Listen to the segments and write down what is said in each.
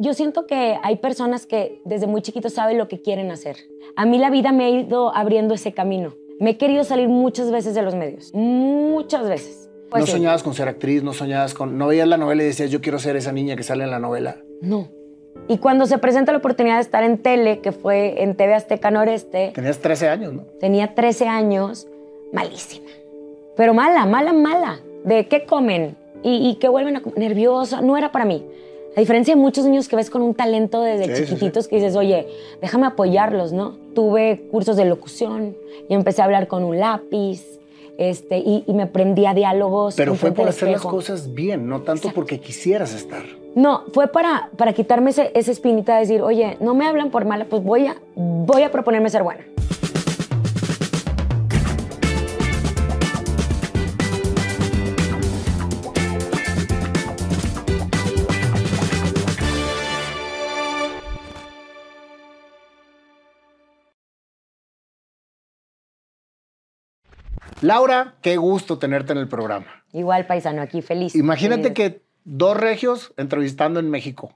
Yo siento que hay personas que desde muy chiquitos saben lo que quieren hacer. A mí la vida me ha ido abriendo ese camino. Me he querido salir muchas veces de los medios, muchas veces. Pues no sí. soñabas con ser actriz, no soñabas con... No veías la novela y decías, yo quiero ser esa niña que sale en la novela. No. Y cuando se presenta la oportunidad de estar en tele, que fue en TV Azteca Noreste, Tenías 13 años, ¿no? tenía 13 años, malísima. Pero mala, mala, mala. ¿De qué comen? Y, y qué vuelven a comer. Nerviosa. No era para mí. A diferencia de muchos niños que ves con un talento desde Sí, sí, chiquititos que dices, oye, déjame apoyarlos, ¿no? Tuve cursos de locución y empecé a hablar con un lápiz este, y, y me aprendía diálogos. Pero fue por hacer las cosas bien, no tanto Exacto. porque quisieras estar. No, fue para, para quitarme ese, esa espinita de decir, oye, no me hablan por mala, pues voy a, voy a proponerme ser buena. Laura, qué gusto tenerte en el programa. Igual, paisano, aquí feliz. Imagínate feliz. que dos regios entrevistando en México.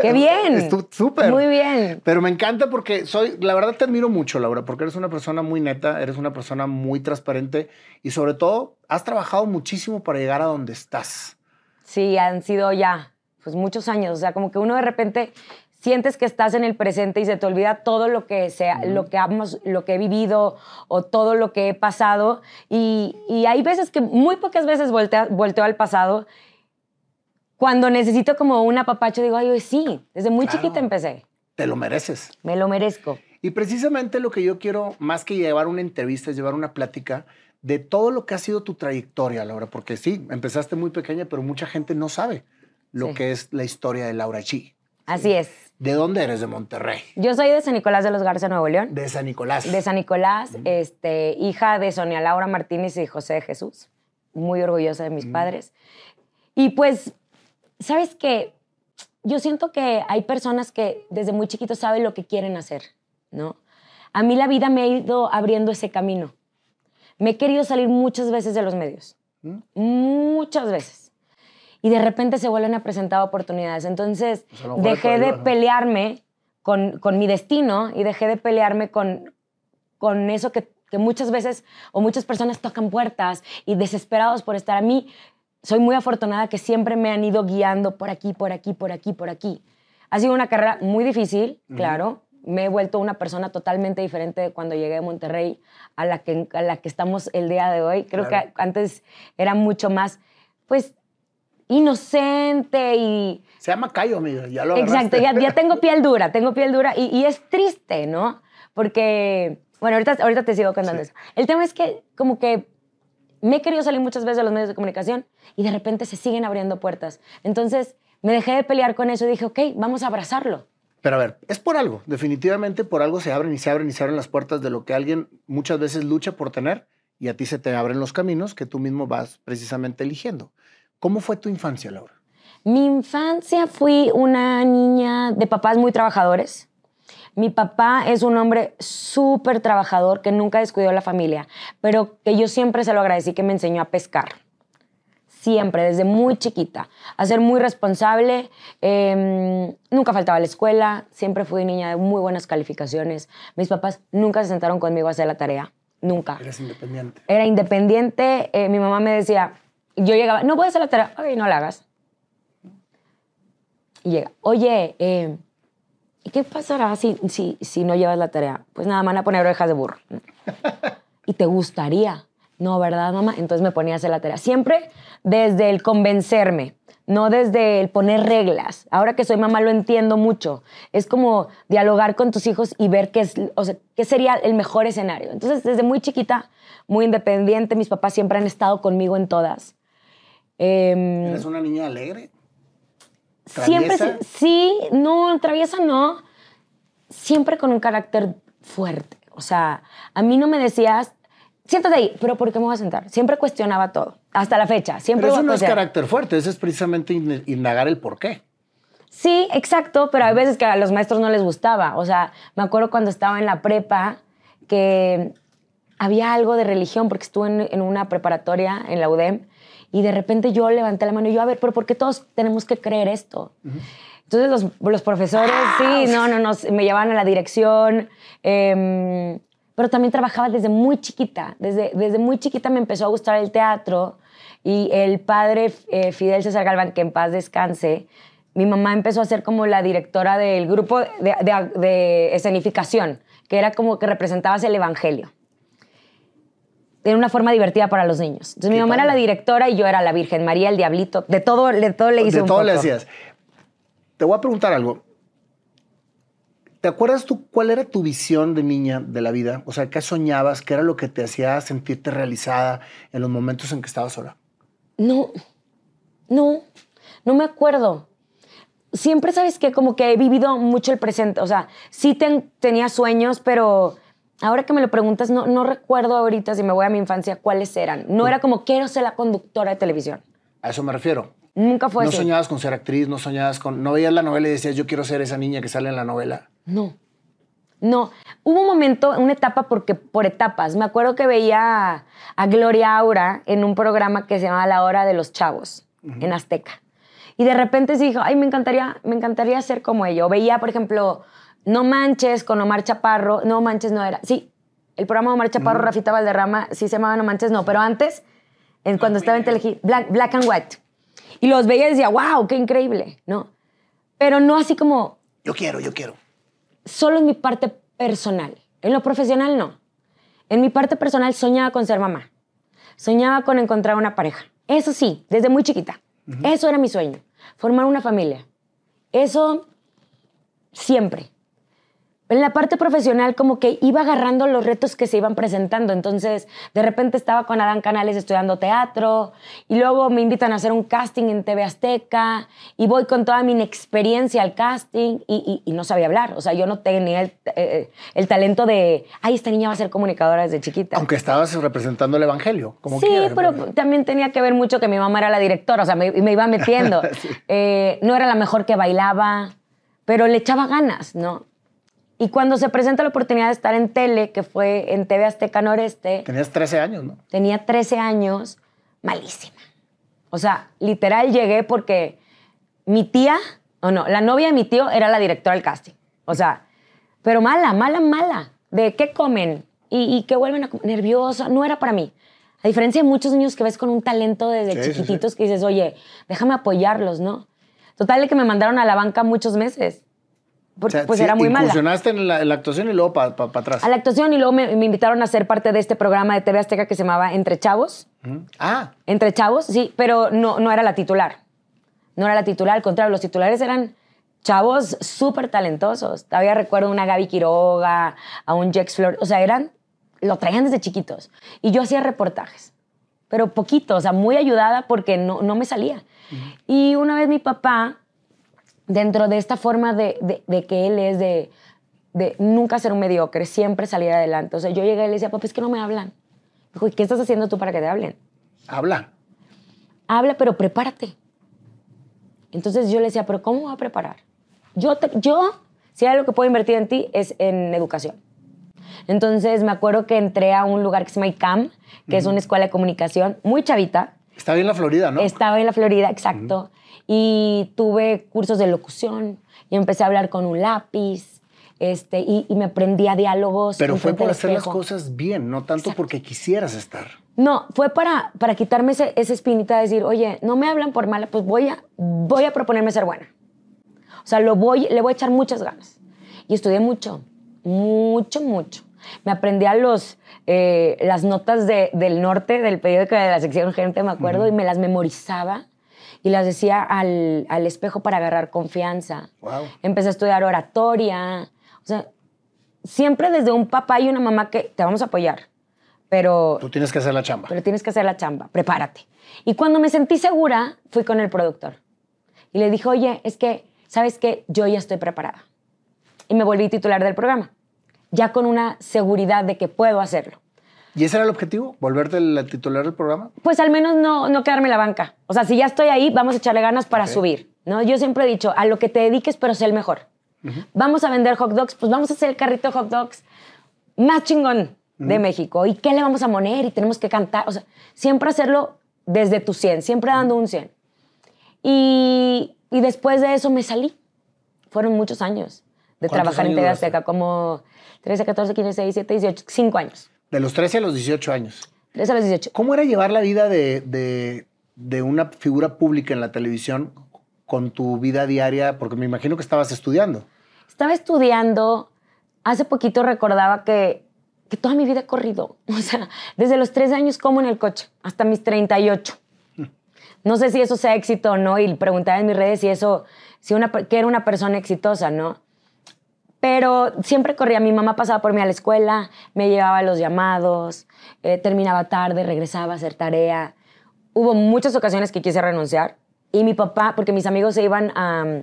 ¡Qué bien! Estuvo súper. Muy bien. Pero me encanta porque soy, la verdad te admiro mucho, Laura, porque eres una persona muy neta, eres una persona muy transparente y sobre todo has trabajado muchísimo para llegar a donde estás. Sí, han sido ya pues muchos años. O sea, como que uno de repente sientes que estás en el presente y se te olvida todo lo que sea, lo que hemos, lo que he vivido o todo lo que he pasado. Y, y hay veces que, muy pocas veces voltea- volteo al pasado. Cuando necesito como un apapacho, digo, ay, sí, desde muy Claro. chiquita empecé. Te lo mereces. Me lo merezco. Y precisamente lo que yo quiero, más que llevar una entrevista, es llevar una plática de todo lo que ha sido tu trayectoria, Laura, porque sí, empezaste muy pequeña, pero mucha gente no sabe lo Sí. que es la historia de Laura Chi. Así es. ¿De dónde eres? De Monterrey. Yo soy de San Nicolás de los Garza, Nuevo León. De San Nicolás. de San Nicolás, este, hija de Sonia Laura Martínez y José de Jesús. Muy orgullosa de mis padres. Y pues, ¿sabes qué? Yo siento que hay personas que desde muy chiquitos saben lo que quieren hacer, ¿no? A mí la vida me ha ido abriendo ese camino. Me he querido salir muchas veces de los medios. Muchas veces. Y de repente se vuelven a presentar oportunidades. Entonces, Pues dejé de pelearme con, con mi destino y dejé de pelearme con, con eso que, que muchas veces o muchas personas tocan puertas y desesperados por estar. A mí soy muy afortunada que siempre me han ido guiando por aquí, por aquí, por aquí, por aquí. Ha sido una carrera muy difícil, claro. Me he vuelto una persona totalmente diferente de cuando llegué a Monterrey a la que, a la que estamos el día de hoy. Creo Claro. que antes era mucho más, pues, inocente y Se llama Cayo, amiga. Ya lo Exacto, ya, ya tengo piel dura, tengo piel dura y, y es triste, ¿no? Porque, bueno, ahorita, ahorita te sigo contando Sí. eso. El tema es que como que me he querido salir muchas veces de los medios de comunicación y de repente se siguen abriendo puertas. Entonces me dejé de pelear con eso y dije, ok, vamos a abrazarlo. Pero a ver, es por algo. Definitivamente por algo se abren y se abren y se abren las puertas de lo que alguien muchas veces lucha por tener y a ti se te abren los caminos que tú mismo vas precisamente eligiendo. ¿Cómo fue tu infancia, Laura? Mi infancia fui una niña de papás muy trabajadores. Mi papá es un hombre súper trabajador que nunca descuidó a la familia, pero que yo siempre se lo agradecí que me enseñó a pescar. Siempre, desde muy chiquita. A ser muy responsable. eh, nunca faltaba a la escuela. Siempre fui niña de muy buenas calificaciones. Mis papás nunca se sentaron conmigo a hacer la tarea. Nunca Eres independiente. era independiente. eh, mi mamá me decía, yo llegaba, no a hacer la tarea, ok, no la hagas. Y llega, oye, eh, ¿y qué pasará si, si, si no llevas la tarea? Pues nada, van a poner orejas de burro. ¿Y te gustaría? No, ¿verdad, mamá? Entonces me ponía a hacer la tarea. Siempre desde el convencerme, no desde el poner reglas. Ahora que soy mamá lo entiendo mucho. Es como dialogar con tus hijos y ver qué, es, qué sería el mejor escenario. Entonces, desde muy chiquita, muy independiente, mis papás siempre han estado conmigo en todas. Em, ¿Eres una niña alegre? Siempre, sí, no, traviesa no. Siempre con un carácter fuerte. O sea, a mí no me decías, siéntate ahí, pero ¿por qué me voy a sentar? Siempre cuestionaba todo, hasta la fecha. Siempre Pero eso no es carácter fuerte, eso es precisamente in- indagar el por qué. Sí, exacto, pero hay veces que a los maestros no les gustaba. O sea, me acuerdo cuando estaba en la prepa que había algo de religión porque estuve en, en una preparatoria en la UDEM y de repente yo levanté la mano y yo, a ver, pero ¿por qué todos tenemos que creer esto? Entonces los, los profesores, sí, no, no, no, me llevaban a la dirección, em, pero también trabajaba desde muy chiquita, desde, desde muy chiquita me empezó a gustar el teatro y el padre eh, Fidel César Galván, que en paz descanse, mi mamá empezó a ser como la directora del grupo de, de- de escenificación, que era como que representabas el evangelio. De una forma divertida para los niños. Entonces mi mamá era la directora y yo era la Virgen María, el diablito. De todo, de todo le hice De un todo le hacías. Te voy a preguntar algo. ¿Te acuerdas tú cuál era tu visión de niña de la vida? O sea, ¿qué soñabas? ¿Qué era lo que te hacía sentirte realizada en los momentos en que estabas sola? No, no, no me acuerdo. Siempre sabes que como que he vivido mucho el presente. O sea, sí ten- tenía sueños, pero ahora que me lo preguntas, no, no recuerdo ahorita si me voy a mi infancia cuáles eran. No era como quiero ser la conductora de televisión. A eso me refiero. Nunca fue no así. soñabas con ser actriz, no soñabas con... No veías la novela y decías, yo quiero ser esa niña que sale en la novela. No. No. Hubo un momento, una etapa porque, por etapas. Me acuerdo que veía a, a Gloria Aura en un programa que se llamaba La Hora de los Chavos, en Azteca. Y de repente se dijo, ay, me encantaría, me encantaría ser como ella. O veía, por ejemplo, No Manches con Omar Chaparro. No Manches no era. Sí, el programa de Omar Chaparro, Rafita Valderrama, sí se llamaba No Manches, no. Pero antes, en- cuando estaba en Telehit, Black, Black and White. Y los veía y decía, wow, qué increíble, ¿no? Pero no así como, Yo quiero, yo quiero. solo en mi parte personal. En lo profesional no. En mi parte personal soñaba con ser mamá. Soñaba con encontrar una pareja. Eso sí, desde muy chiquita. Eso era mi sueño. Formar una familia. Eso siempre. En la parte profesional como que iba agarrando los retos que se iban presentando. Entonces, de repente estaba con Adán Canales estudiando teatro y luego me invitan a hacer un casting en TV Azteca y voy con toda mi inexperiencia al casting y, y- y no sabía hablar. O sea, yo no tenía el, eh, el talento de, ay, esta niña va a ser comunicadora desde chiquita. Aunque estabas representando el evangelio, como Sí, quiera, pero ¿no? también tenía que ver mucho que mi mamá era la directora, o sea, me, me iba metiendo. Eh, no era la mejor que bailaba, pero le echaba ganas, ¿no? Y cuando se presenta la oportunidad de estar en tele, que fue en TV Azteca Noreste, Tenías 13 años, ¿no? tenía 13 años, malísima. O sea, literal llegué porque mi tía, o no, la novia de mi tío era la directora del casting. O sea, pero mala, mala, mala. De qué comen y, y qué vuelven a comer. Nerviosa. No era para mí. A diferencia de muchos niños que ves con un talento desde Sí, sí, sí. chiquititos que dices, oye, déjame apoyarlos, ¿no? Total que me mandaron a la banca muchos meses. Porque O sea, pues sí, era muy mala en la, en la actuación y luego para atrás. a la actuación y luego me, me invitaron a ser parte de este programa de TV Azteca que se llamaba Entre Chavos. Ujú. Ah, Entre Chavos, sí, pero no, no era la titular. No era la titular, al contrario, los titulares eran chavos súper talentosos. Todavía recuerdo una Gaby Quiroga, a un Jex Flor, o sea, eran, lo traían desde chiquitos. Y yo hacía reportajes, pero poquito, o sea, muy ayudada porque no, no me salía. Y una vez mi papá, dentro de esta forma de, de- de que él es de, de nunca ser un mediocre, siempre salir adelante. O sea, yo llegué y le decía, papá, es que no me hablan. Dijo, ¿y qué estás haciendo tú para que te hablen? habla. Habla, pero prepárate. Entonces yo le decía, ¿pero cómo va a preparar? Yo, te- yo si hay algo que puedo invertir en ti, es en educación. Entonces me acuerdo que entré a un lugar que se llama ICAM, que es una escuela de comunicación muy chavita. Está bien la Florida, ¿no? Estaba en la Florida, exacto. Y tuve cursos de locución y empecé a hablar con un lápiz. Este, y, y me aprendía diálogos. Pero fue por hacer las cosas bien, no tanto Exacto. porque quisieras estar. No, fue para, para quitarme ese, esa espinita de decir, oye, no me hablan por mala, pues voy a, voy a proponerme ser buena. O sea, lo voy, le voy a echar muchas ganas. Y estudié mucho, mucho, mucho. Me aprendí a los, eh, las notas de- del norte, del periódico de la sección Gente, me acuerdo, y me las memorizaba y las decía al, al espejo para agarrar confianza. Wow. Empecé a estudiar oratoria. O sea, siempre desde un papá y una mamá que te vamos a apoyar, pero Tú tienes que hacer la chamba. pero tienes que hacer la chamba, prepárate. Y cuando me sentí segura, fui con el productor. Y le dije, oye, es que, ¿sabes qué? Yo ya estoy preparada. Y me volví titular del programa, ya con una seguridad de que puedo hacerlo. ¿Y ese era el objetivo? ¿Volverte la titular del programa? Pues al menos no, no quedarme en la banca. O sea, si ya estoy ahí, vamos a echarle ganas para Ok. subir. ¿no? Yo siempre he dicho, a lo que te dediques, pero sé el mejor. Vamos a vender hot dogs, pues vamos a hacer el carrito de hot dogs más chingón de México. ¿Y qué le vamos a poner? Y tenemos que cantar. O sea, siempre hacerlo desde tu 100, siempre dando un 100. Y, y después de eso me salí. Fueron muchos años de ¿Cuántos trabajar en TV? Azteca, como 13, 14, 15, 16, 17, 18, 5 años. De los 13 a los 18 años. 13 a los 18. ¿Cómo era llevar la vida de, de- de una figura pública en la televisión con tu vida diaria? Porque me imagino que estabas estudiando. Estaba estudiando, hace poquito recordaba que, que toda mi vida he corrido. O sea, desde los 13 años como en el coche, hasta mis 38. No sé si eso sea éxito o no, y preguntaba en mis redes si eso, si una, que era una persona exitosa, ¿no? Pero siempre corría. Mi mamá pasaba por mí a la escuela, me llevaba a los llamados, eh, terminaba tarde, regresaba a hacer tarea. Hubo muchas ocasiones que quise renunciar. Y mi papá, porque mis amigos se iban a,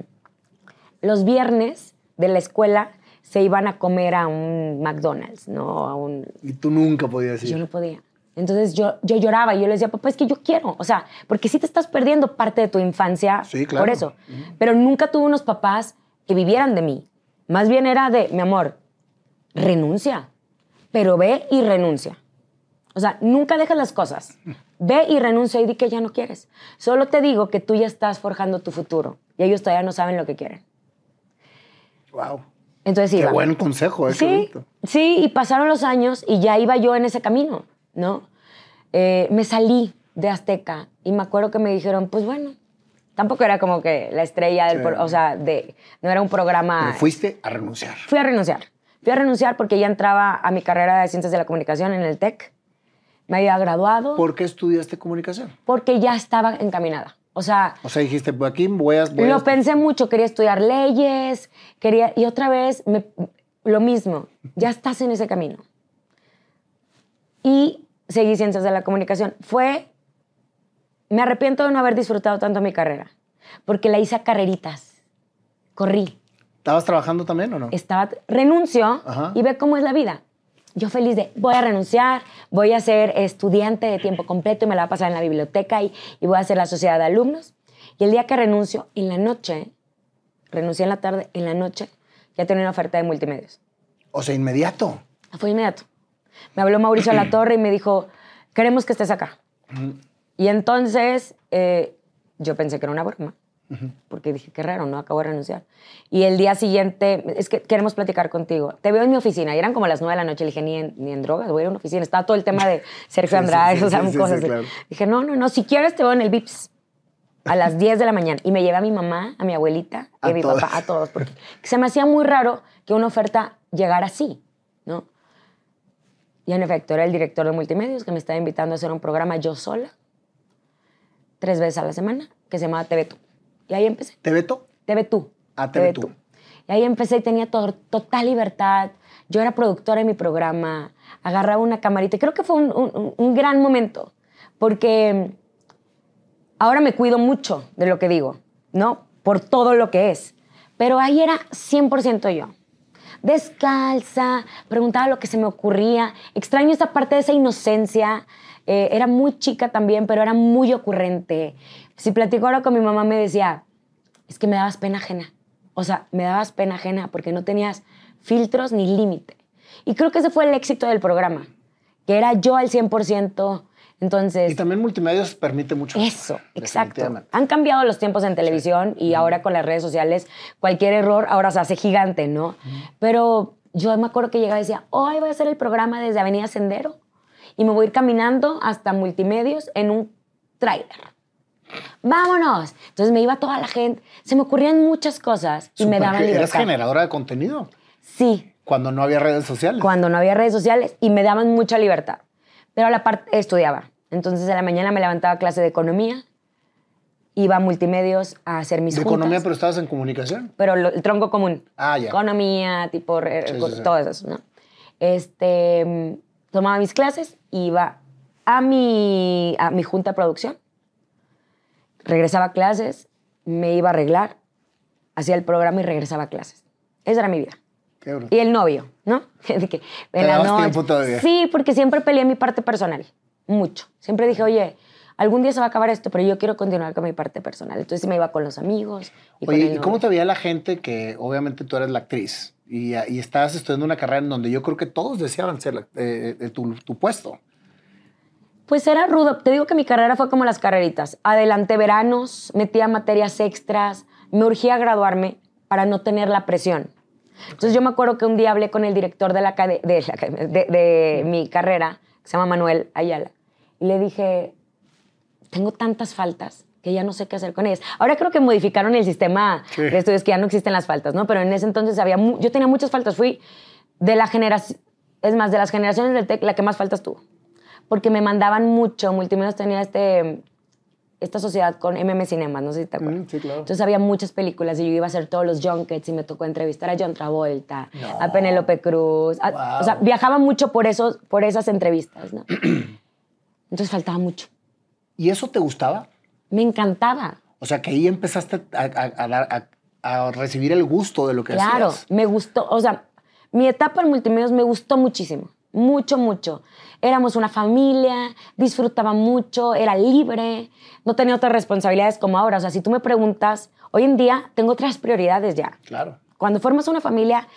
los viernes de la escuela se iban a comer a un McDonald's, no a un... Y tú nunca podías ir. Yo no podía. Entonces yo, yo lloraba y yo le decía, papá, es que yo quiero. O sea, porque sí te estás perdiendo parte de tu infancia Sí, claro. por eso. Pero nunca tuve unos papás que vivieran de mí. Más bien era de, mi amor, renuncia. Pero ve y renuncia. O sea, nunca dejas las cosas. Ve y renuncia y di que ya no quieres. Solo te digo que tú ya estás forjando tu futuro y ellos todavía no saben lo que quieren. Wow. Entonces Qué iba. buen consejo, ¿eh? Qué Sí, sí, y pasaron los años y ya iba yo en ese camino, ¿no? Eh, me salí de Azteca y me acuerdo que me dijeron, pues bueno, tampoco era como que la estrella del, Sí. o sea, de, no era un programa. Pero fuiste a renunciar. Fui a renunciar. Fui a renunciar porque ya entraba a mi carrera de Ciencias de la Comunicación en el TEC. Me había graduado ¿Por qué estudiaste comunicación? porque ya estaba encaminada. O sea, O sea, dijiste, pues aquí voy a... voy a- lo pensé mucho, quería estudiar leyes, quería y otra vez me- lo mismo, ya estás en ese camino. Y seguí ciencias de la comunicación. Fue, me arrepiento de no haber disfrutado tanto mi carrera, porque la hice a carreritas, corrí, ¿Estabas trabajando también o no? estaba, renuncio Ajá. y ve cómo es la vida. Yo feliz de, voy a renunciar, voy a ser estudiante de tiempo completo y me la voy a pasar en la biblioteca y, y voy a hacer la sociedad de alumnos. Y el día que renuncio, en la noche, renuncié en la tarde, en la noche, ya tenía una oferta de multimedios. O sea, inmediato. Fue inmediato. Me habló Mauricio La Torre y me dijo, queremos que estés acá. Y entonces eh, yo pensé que era una broma, porque dije, qué raro, ¿no? Acabo de renunciar. Y el día siguiente, es que queremos platicar contigo. Te veo en mi oficina. Y eran como las nueve de la noche. Le dije, ni en, ni en drogas, voy a ir a una oficina. Estaba todo el tema de Sergio sí, Andrade, sí, o sea, sí, cosas. sí, así. claro. Dije, no, no, no, si quieres te veo en el VIPS. A las 10 de la mañana. Y me llevé a mi mamá, a mi abuelita y a, A mi todas. papá, a todos. Porque se me hacía muy raro que una oferta llegara así, ¿no? Y en efecto, era el director de multimedios que me estaba invitando a hacer un programa yo sola, tres veces a la semana, que se llamaba TV Tú. Y ahí empecé. ¿Te veto? TV Tú. Ah, TV Tú. Y ahí empecé y tenía to- total libertad. Yo era productora de mi programa, agarraba una camarita. Creo que fue un, un- un gran momento, porque ahora me cuido mucho de lo que digo, ¿no? Por todo lo que es. Pero ahí era 100% yo. Descalza, preguntaba lo que se me ocurría. Extraño esa parte de esa inocencia. Eh, era muy chica también, pero era muy ocurrente. Si platico ahora con mi mamá, me decía, es que me dabas pena ajena. O sea, me dabas pena ajena porque no tenías filtros ni límite. Y creo que ese fue el éxito del programa, que era yo al 100%. Entonces, Y también multimedios permite mucho. eso, exacto. Han cambiado los tiempos en televisión y ahora con las redes sociales, cualquier error ahora se hace gigante, ¿no? Pero yo me acuerdo que llegaba y decía, hoy voy a hacer el programa desde Avenida Sendero y me voy a ir caminando hasta multimedios en un tráiler. ¡Vámonos! Entonces me iba toda la gente. Se me ocurrían muchas cosas y me daban libertad. generadora de contenido Sí, cuando no había redes sociales. cuando no había redes sociales y me daban mucha libertad. Pero a la parte estudiaba. Entonces a la mañana me levantaba a clase de economía, iba a multimedios a hacer mis de juntas. economía, pero estabas en comunicación. pero lo- el tronco común. Ah, ya. Economía, tipo, Sí, sí, todo eso, ¿no? Este, tomaba mis clases, iba a mi, a mi junta de producción, regresaba a clases me iba a arreglar, hacía el programa y regresaba a clases. Esa era mi vida. Qué. Y el novio, ¿no? De que en la dabas noche- tiempo todavía. Sí, porque siempre peleé mi parte personal. Mucho. Siempre dije, oye, algún día se va a acabar esto, pero yo quiero continuar con mi parte personal. Entonces me iba con los amigos. Y con Oye, el ¿y cómo te veía la gente que obviamente tú eres la actriz y, y estabas estudiando una carrera en donde yo creo que todos deseaban ser eh, eh, tu, puesto? Pues era rudo. Te digo que mi carrera fue como las carreritas. Adelanté veranos, metía materias extras, me urgía graduarme para no tener la presión. Entonces yo me acuerdo que un día hablé con el director de, la, de- de mi carrera, que se llama Manuel Ayala, y le dije, tengo tantas faltas que ya no sé qué hacer con ellas. Ahora creo que modificaron el sistema Sí. de estudios, que ya no existen las faltas, ¿no? Pero en ese entonces había, yo tenía muchas faltas. Fui de la generación, es más, de las generaciones del TEC, la que más faltas tuvo. Porque me mandaban mucho. Multimedios tenía este, esta sociedad con MM Cinemas, no sé si te acuerdas. Mm, sí, claro. Entonces había muchas películas y yo iba a hacer todos los junkets y me tocó entrevistar a John Travolta, No. a Penélope Cruz. a- Wow. O sea, viajaba mucho por, esos, por esas entrevistas, ¿no? Entonces faltaba mucho. ¿Y eso te gustaba? Me encantaba. O sea, que ahí empezaste a, a- a dar- a- a recibir el gusto de lo que Claro, hacías. me gustó. O sea, mi etapa en multimedios me gustó muchísimo. Mucho, mucho. Éramos una familia, disfrutaba mucho, era libre, no tenía otras responsabilidades como ahora. O sea, si tú me preguntas, hoy en día tengo otras prioridades ya. Claro. Cuando formas una familia,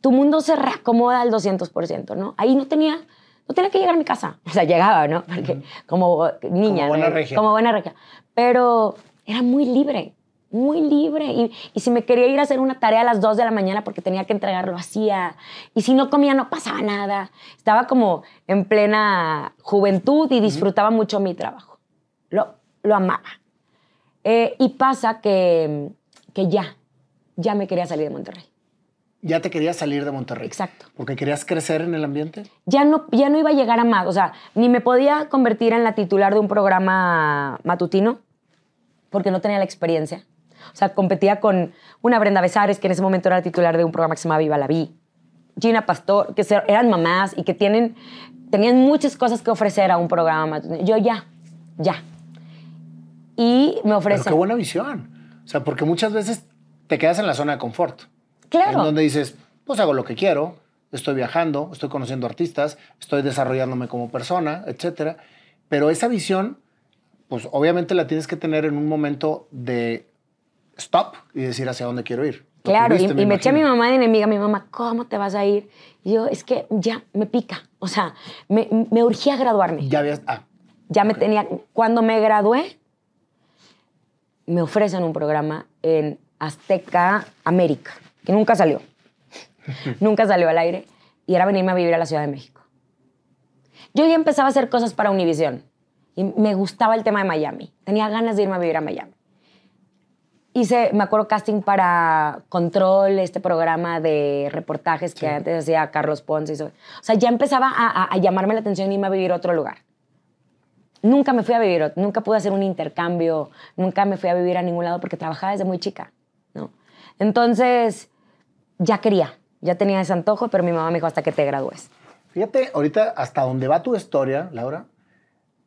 tu mundo se reacomoda al 200%, ¿no? Ahí no tenía, no tenía que llegar a mi casa. O sea, llegaba, ¿no? Porque como niña. Como buena ¿no? regia. Como buena regia. Pero era muy libre, muy libre. Y, y si me quería ir a hacer una tarea a las 2 de la mañana porque tenía que entregarlo, hacía. Y si no comía, no pasaba nada. Estaba como en plena juventud y disfrutaba mucho mi trabajo. Lo, lo amaba. Eh, y pasa que, que ya, ya me quería salir de Monterrey. Ya te querías salir de Monterrey. Exacto. Porque querías crecer en el ambiente. Ya no, ya no iba a llegar a más. O sea, ni me podía convertir en la titular de un programa matutino porque no tenía la experiencia. O sea, competía con una Brenda Besares, que en ese momento era la titular de un programa que se llamaba Viva la Vi. Gina Pastor, que eran mamás y que tienen, tenían muchas cosas que ofrecer a un programa matutino. Yo ya, ya. Y me Pero ofrecen... qué buena visión. O sea, porque muchas veces te quedas en la zona de confort. Claro. En donde dices, pues hago lo que quiero, estoy viajando, estoy conociendo artistas, estoy desarrollándome como persona, etcétera. Pero esa visión, pues obviamente la tienes que tener en un momento de stop y decir hacia dónde quiero ir. Lo Claro, tuviste, y, y me eché a mi mamá de enemiga. Mi mamá, ¿cómo te vas a ir? Y yo, es que ya me pica. O sea, me, me urgía graduarme. Ya habías, ah, Ya me tenía. Cuando me gradué, me ofrecen un programa en Azteca América, que nunca salió. nunca salió al aire. Y era venirme a vivir a la Ciudad de México. Yo ya empezaba a hacer cosas para Univision. Y me gustaba el tema de Miami. Tenía ganas de irme a vivir a Miami. Hice, me acuerdo, casting para Control, este programa de reportajes que Sí. antes hacía Carlos Ponce. y eso. O sea, ya empezaba a, a- a llamarme la atención irme a vivir a otro lugar. Nunca me fui a vivir, nunca pude hacer un intercambio, nunca me fui a vivir a ningún lado porque trabajaba desde muy chica, ¿no? Entonces, ya quería, ya tenía ese antojo, pero mi mamá me dijo hasta que te gradúes. Fíjate, ahorita hasta donde va tu historia, Laura,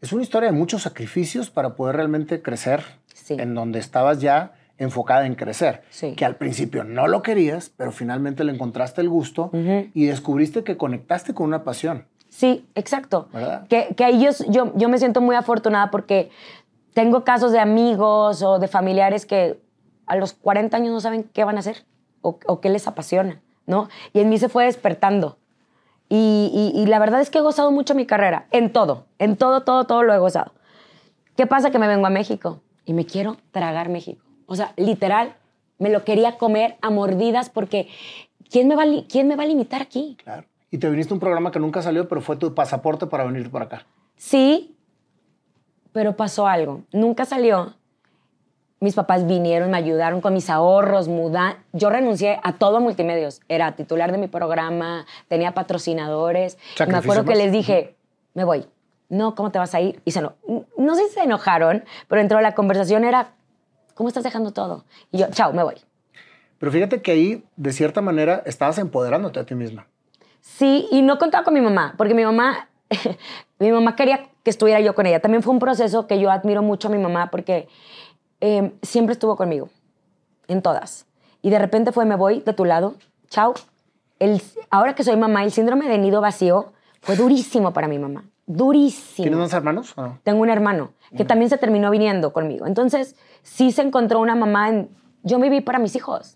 es una historia de muchos sacrificios para poder realmente crecer Sí. en donde estabas ya enfocada en crecer. Sí. Que al principio no lo querías, pero finalmente le encontraste el gusto Ujú. y descubriste que conectaste con una pasión. Sí, exacto. ¿Verdad? Que, que ahí yo, yo, yo me siento muy afortunada porque tengo casos de amigos o de familiares que a los 40 años no saben qué van a hacer o, o qué les apasiona, ¿no? Y en mí se fue despertando. Y, y- y la verdad es que he gozado mucho mi carrera, en todo, en todo, todo, todo lo he gozado. ¿Qué pasa? Que me vengo a México y me quiero tragar México. O sea, literal, me lo quería comer a mordidas porque ¿quién me va, quién me va a limitar aquí? Claro. Y te viniste a un programa que nunca salió, pero fue tu pasaporte para venir por acá. Sí, pero pasó algo. Nunca salió. Mis papás vinieron, me ayudaron con mis ahorros, muda. Yo renuncié a todo multimedios. Era titular de mi programa, tenía patrocinadores. Me acuerdo que les dije, me voy. No, ¿cómo te vas a ir? Y se eno- no sé si se enojaron, pero dentro de la conversación era, ¿cómo estás dejando todo? Y yo, chao, me voy. Pero fíjate que ahí, de cierta manera, estabas empoderándote a ti misma. Sí, y no contaba con mi mamá, porque mi mamá, mi mamá quería que estuviera yo con ella. También fue un proceso que yo admiro mucho a mi mamá, porque eh, siempre estuvo conmigo, en todas. Y de repente fue, me voy de tu lado, chao. El, ahora que soy mamá, el síndrome de nido vacío fue durísimo para mi mamá, durísimo. ¿Tienes dos hermanos? no? Tengo un hermano que también se terminó viniendo conmigo. Entonces, sí se encontró una mamá en... Yo viví para mis hijos.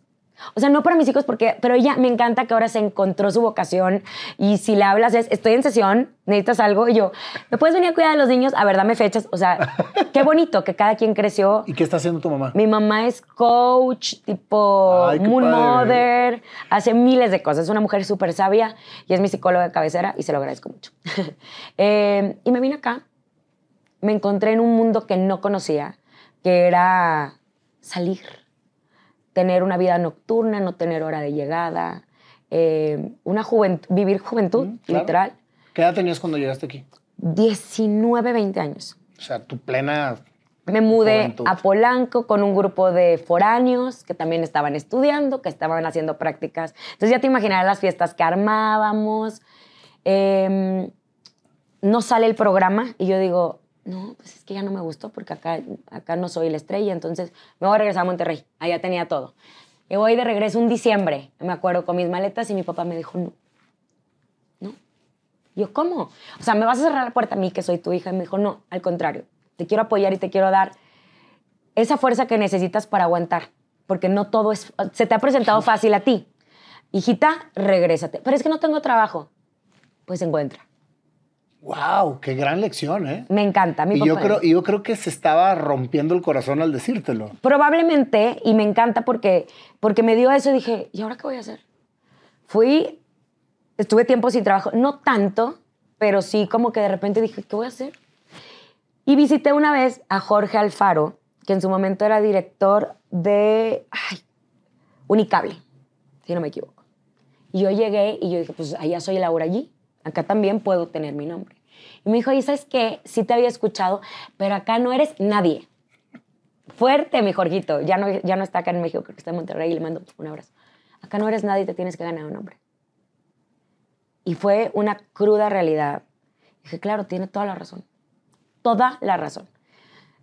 O sea, no para mis hijos, porque, pero ella me encanta que ahora se encontró su vocación y si le hablas es, estoy en sesión, necesitas algo, y yo, ¿me puedes venir a cuidar de los niños? A ver, dame fechas. O sea, qué bonito que cada quien creció. ¿Y qué está haciendo tu mamá? Mi mamá es coach, tipo Ay, moon padre. mother, hace miles de cosas. Es una mujer súper sabia y es mi psicóloga de cabecera y se lo agradezco mucho. Eh, y me vine acá, me encontré en un mundo que no conocía, que era salir, tener una vida nocturna, no tener hora de llegada, eh, una juventud, vivir juventud, Mm, claro. literal. ¿Qué edad tenías cuando llegaste aquí? 19, 20 años. O sea, tu plena... Me mudé Juventud. a Polanco con un grupo de foráneos que también estaban estudiando, que estaban haciendo prácticas. Entonces ya te imaginarás las fiestas que armábamos. Eh, no sale el programa y yo digo, no, pues es que ya no me gustó porque acá, acá no soy la estrella, entonces me voy a regresar a Monterrey. Allá tenía todo. Y voy de regreso un diciembre, me acuerdo, con mis maletas y mi papá me dijo, no, no. Yo, ¿cómo? O sea, ¿me vas a cerrar la puerta a mí que soy tu hija? Y me dijo, no, al contrario, te quiero apoyar y te quiero dar esa fuerza que necesitas para aguantar, porque no todo es, se te ha presentado fácil a ti. Hijita, regrésate. Pero es que no tengo trabajo. Pues encuentra. ¡Wow! ¡Qué gran lección, eh! Me encanta. Mi Y yo creo, yo creo que se estaba rompiendo el corazón al decírtelo. Probablemente, y me encanta porque, porque me dio eso y dije, ¿y ahora qué voy a hacer? Fui, estuve tiempo sin trabajo, no tanto, pero sí como que de repente dije, ¿qué voy a hacer? Y visité una vez a Jorge Alfaro, que en su momento era director de ay, Unicable, si no me equivoco. Y yo llegué y yo dije, pues allá soy Laura allí, acá también puedo tener mi nombre. Y me dijo, ¿y sabes qué? Sí te había escuchado, pero acá no eres nadie. Fuerte, mi Jorgito. Ya no, ya no está acá en México, creo que está en Monterrey le mando un abrazo. Acá no eres nadie, te tienes que ganar un nombre. Y fue una cruda realidad. Dije, claro, tiene toda la razón. Toda la razón.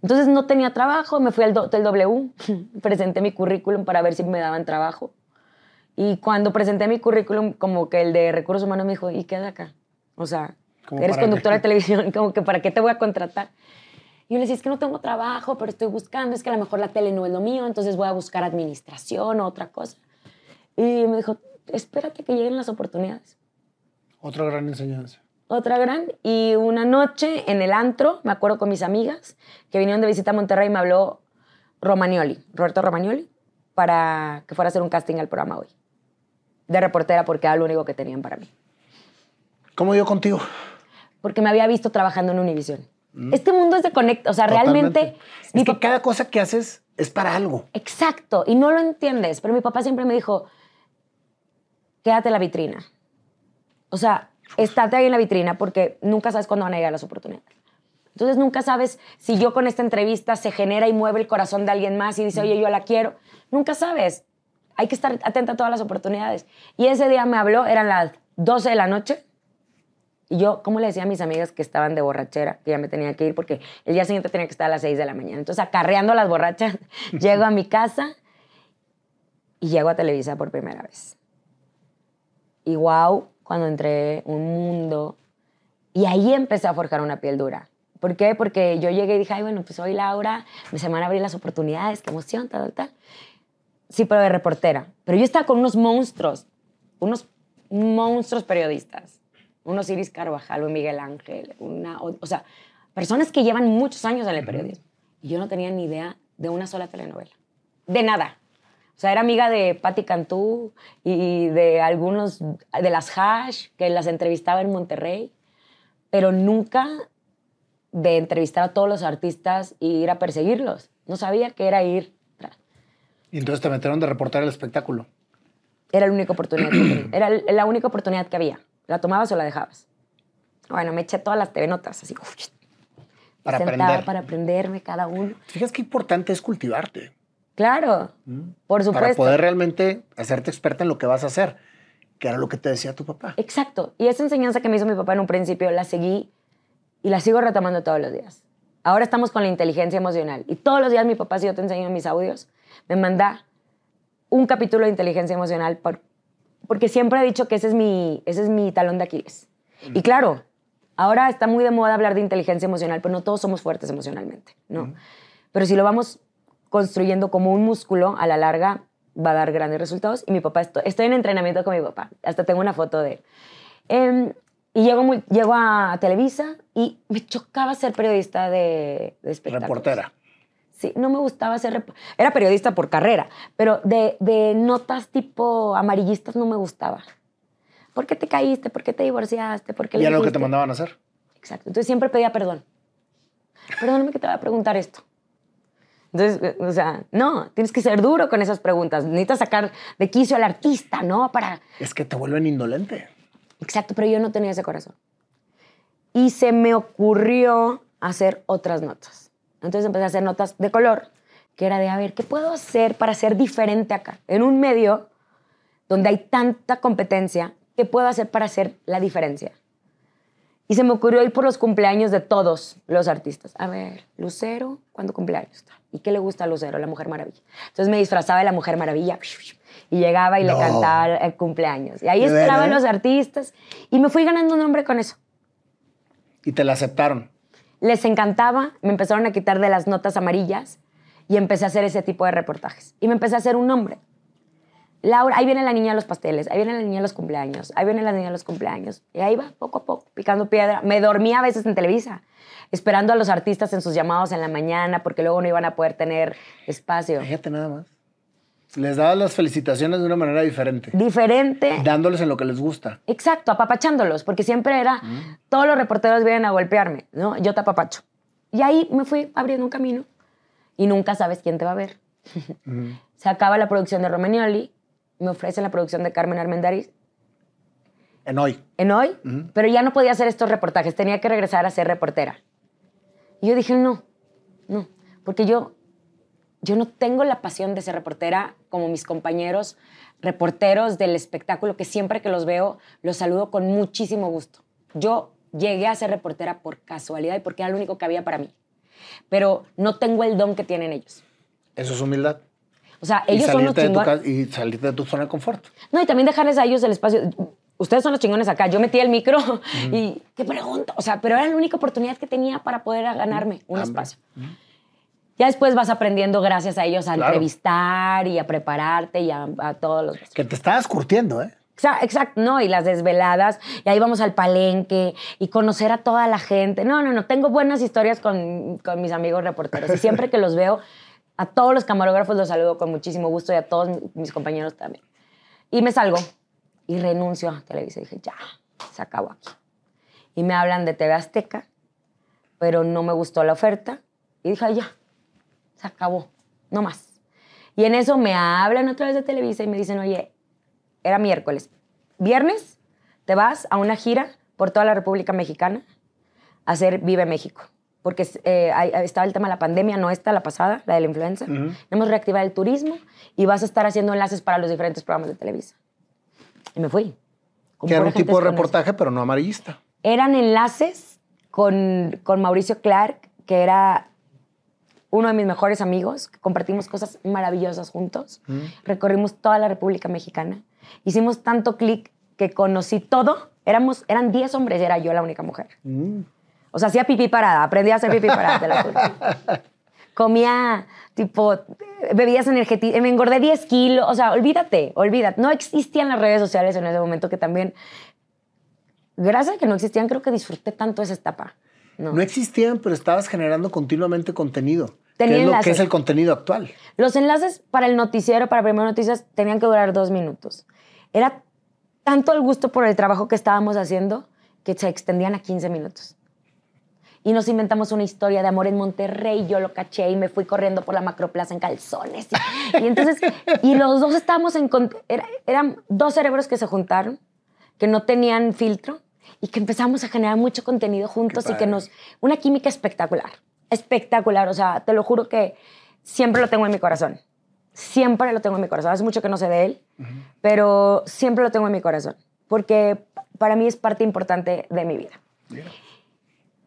Entonces no tenía trabajo, me fui al Hotel W, presenté mi currículum para ver si me daban trabajo. Y cuando presenté mi currículum, como que el de recursos humanos me dijo, ¿y qué de acá? O sea, ¿Cómo eres para qué? conductora de televisión, como que ¿para qué te voy a contratar? Y yo le decía, es que no tengo trabajo, pero estoy buscando, es que a lo mejor la tele no es lo mío, entonces voy a buscar administración o otra cosa. Y me dijo, espérate que lleguen las oportunidades. Otra gran enseñanza. Otra gran. Y una noche en el antro, me acuerdo con mis amigas, que vinieron de visita a Monterrey, me habló Romagnoli, Roberto Romagnoli, para que fuera a hacer un casting al programa hoy. De reportera, porque era lo único que tenían para mí. ¿Cómo dio contigo? Porque me había visto trabajando en Univision. Este mundo es de conecta. O sea, realmente. Mi Es que papá- cada cosa que haces es para algo. Exacto, y no lo entiendes, pero mi papá siempre me dijo, quédate en la vitrina. O sea, estate ahí en la vitrina porque nunca sabes cuándo van a llegar las oportunidades. Entonces nunca sabes si yo con esta entrevista se genera y mueve el corazón de alguien más y dice, oye, yo la quiero. Nunca sabes. Hay que estar atenta a todas las oportunidades. Y ese día me habló, eran las 12 de la noche. Y yo, ¿cómo le decía a mis amigas que estaban de borrachera, que ya me tenía que ir porque el día siguiente tenía que estar a las 6 de la mañana? Entonces, acarreando las borrachas, llego a mi casa y llego a Televisa por primera vez. Y wow, cuando entré un mundo. Y ahí empecé a forjar una piel dura. ¿Por qué? Porque yo llegué y dije, ay, bueno, pues soy Laura, me se van a abrir las oportunidades, qué emoción, tal, tal. Sí, pero de reportera. Pero yo estaba con unos monstruos, unos monstruos periodistas. Unos Iris Carvajal, un Miguel Ángel, una, o, o sea, personas que llevan muchos años en el periodismo. Y yo no tenía ni idea de una sola telenovela. De nada. O sea, era amiga de Patti Cantú y de algunos, de las Hash, que las entrevistaba en Monterrey, pero nunca de entrevistar a todos los artistas y ir a perseguirlos. No sabía que era ir. Y entonces te metieron de reportar el espectáculo. Era la única oportunidad que tenía. Era la única oportunidad que había. ¿La tomabas o la dejabas? Bueno, me eché todas las TV notas, así. uf, Para sentada aprender. Para aprenderme cada uno. ¿Te fijas qué importante es cultivarte? Claro, por supuesto. Para poder realmente hacerte experta en lo que vas a hacer, que era lo que te decía tu papá. Exacto. Y esa enseñanza que me hizo mi papá en un principio la seguí y la sigo retomando todos los días. Ahora estamos con la inteligencia emocional. Y todos los días mi papá, si yo te enseño mis audios, me manda un capítulo de inteligencia emocional por- porque siempre he dicho que ese es mi, ese es mi talón de Aquiles. Y claro, ahora está muy de moda hablar de inteligencia emocional, pero no todos somos fuertes emocionalmente, ¿no? Pero si lo vamos construyendo como un músculo, a la larga va a dar grandes resultados. Y mi papá, estoy, estoy en entrenamiento con mi papá. Hasta tengo una foto de él. Em, y llego, muy, llego a Televisa y me chocaba ser periodista de, de espectáculos. Reportera. Sí, no me gustaba ser... Era periodista por carrera, pero de, de notas tipo amarillistas no me gustaba. ¿Por qué te caíste? ¿Por qué te divorciaste? ¿Por qué Y era lo que te mandaban a hacer. Exacto. Entonces siempre pedía perdón. Perdóname que te voy a preguntar esto. Entonces, eh, o sea, no, tienes que ser duro con esas preguntas. Necesitas sacar de quicio al artista, ¿no? Para... Es que te vuelven indolente. Exacto, pero yo no tenía ese corazón. Y se me ocurrió hacer otras notas. Entonces empecé a hacer notas de color, que era de, a ver, ¿qué puedo hacer para ser diferente acá? En un medio donde hay tanta competencia, ¿qué puedo hacer para hacer la diferencia? Y se me ocurrió ir por los cumpleaños de todos los artistas. A ver, Lucero, ¿cuándo cumpleaños? ¿Y qué le gusta a Lucero, la Mujer Maravilla? Entonces me disfrazaba de la Mujer Maravilla y llegaba y le No. cantaba el cumpleaños. Y ahí ¿De esperaban los artistas y me fui ganando un nombre con eso. Y te la aceptaron. Les encantaba, me empezaron a quitar de las notas amarillas y empecé a hacer ese tipo de reportajes. Y me empecé a hacer un nombre. Laura, ahí viene la niña de los pasteles, ahí viene la niña de los cumpleaños, ahí viene la niña de los cumpleaños. Y ahí va, poco a poco, picando piedra. Me dormía a veces en Televisa, esperando a los artistas en sus llamados en la mañana, porque luego no iban a poder tener espacio. Fíjate nada más. Les dabas las felicitaciones de una manera diferente. Diferente. Dándoles en lo que les gusta. Exacto, apapachándolos, porque siempre era, todos los reporteros vienen a golpearme, ¿no? Yo te apapacho. Y ahí me fui abriendo un camino y nunca sabes quién te va a ver. Se acaba la producción de Romagnoli, me ofrecen la producción de Carmen Armendariz En hoy. en hoy, pero ya no podía hacer estos reportajes, tenía que regresar a ser reportera. Y yo dije, no, no, porque yo, yo no tengo la pasión de ser reportera como mis compañeros reporteros del espectáculo, que siempre que los veo los saludo con muchísimo gusto. Yo llegué a ser reportera por casualidad y porque era lo único que había para mí, pero no tengo el don que tienen ellos. Eso es humildad. O sea, ellos son los chingones. Y salirte de tu zona de confort. No, y también dejarles a ellos el espacio. Ustedes son los chingones acá. Yo metí el micro y qué pregunto. O sea, pero era la única oportunidad que tenía para poder ganarme un Hambre. espacio. Ya después vas aprendiendo gracias a ellos a Claro. entrevistar y a prepararte y a, a todos los... Que te estabas curtiendo, ¿eh? Exa- Exacto, no, y las desveladas, y ahí vamos al palenque, y conocer a toda la gente. No, no, no, tengo buenas historias con, con mis amigos reporteros, y siempre que los veo, a todos los camarógrafos los saludo con muchísimo gusto, y a todos mi- mis compañeros también. Y me salgo, y renuncio a Televisa, y dije, ya, se acabó aquí. Y me hablan de TV Azteca, pero no me gustó la oferta, y dije, "Ay, ya, se acabó, no más. Y en eso me hablan otra vez de Televisa y me dicen, oye, era miércoles. Viernes te vas a una gira por toda la República Mexicana a hacer Vive México. Porque eh, estaba el tema de la pandemia, no esta, la pasada, la de la influenza. Hemos reactivado el turismo y vas a estar haciendo enlaces para los diferentes programas de Televisa. Y me fui. Que era un tipo de reportaje, pero no amarillista. Eran enlaces con, con Mauricio Clark, que era uno de mis mejores amigos, compartimos cosas maravillosas juntos. Recorrimos toda la República Mexicana. Hicimos tanto clic que conocí todo. Éramos, eran 10 hombres y era yo la única mujer. Mm. O sea, hacía pipí parada, aprendí a hacer pipí parada, te juro. Comía, tipo, bebidas energéticas, me engordé 10 kilos, o sea, olvídate, olvídate. No existían las redes sociales en ese momento que también, gracias a que no existían, creo que disfruté tanto esa etapa. No. No existían, pero estabas generando continuamente contenido. Tenía que es lo que es el contenido actual. Los enlaces para el noticiero, para Primero Noticias, tenían que durar dos minutos. Era tanto el gusto por el trabajo que estábamos haciendo que se extendían a 15 minutos. Y nos inventamos una historia de amor en Monterrey. Yo lo caché y me fui corriendo por la macroplaza en calzones. Y, y entonces, y los dos estábamos en. era- eran dos cerebros que se juntaron, que no tenían filtro y que empezamos a generar mucho contenido juntos y que nos. Una química espectacular. Espectacular. O sea, te lo juro que siempre lo tengo en mi corazón. Siempre lo tengo en mi corazón. Hace mucho que no sé de él, pero siempre lo tengo en mi corazón. Porque para mí es parte importante de mi vida.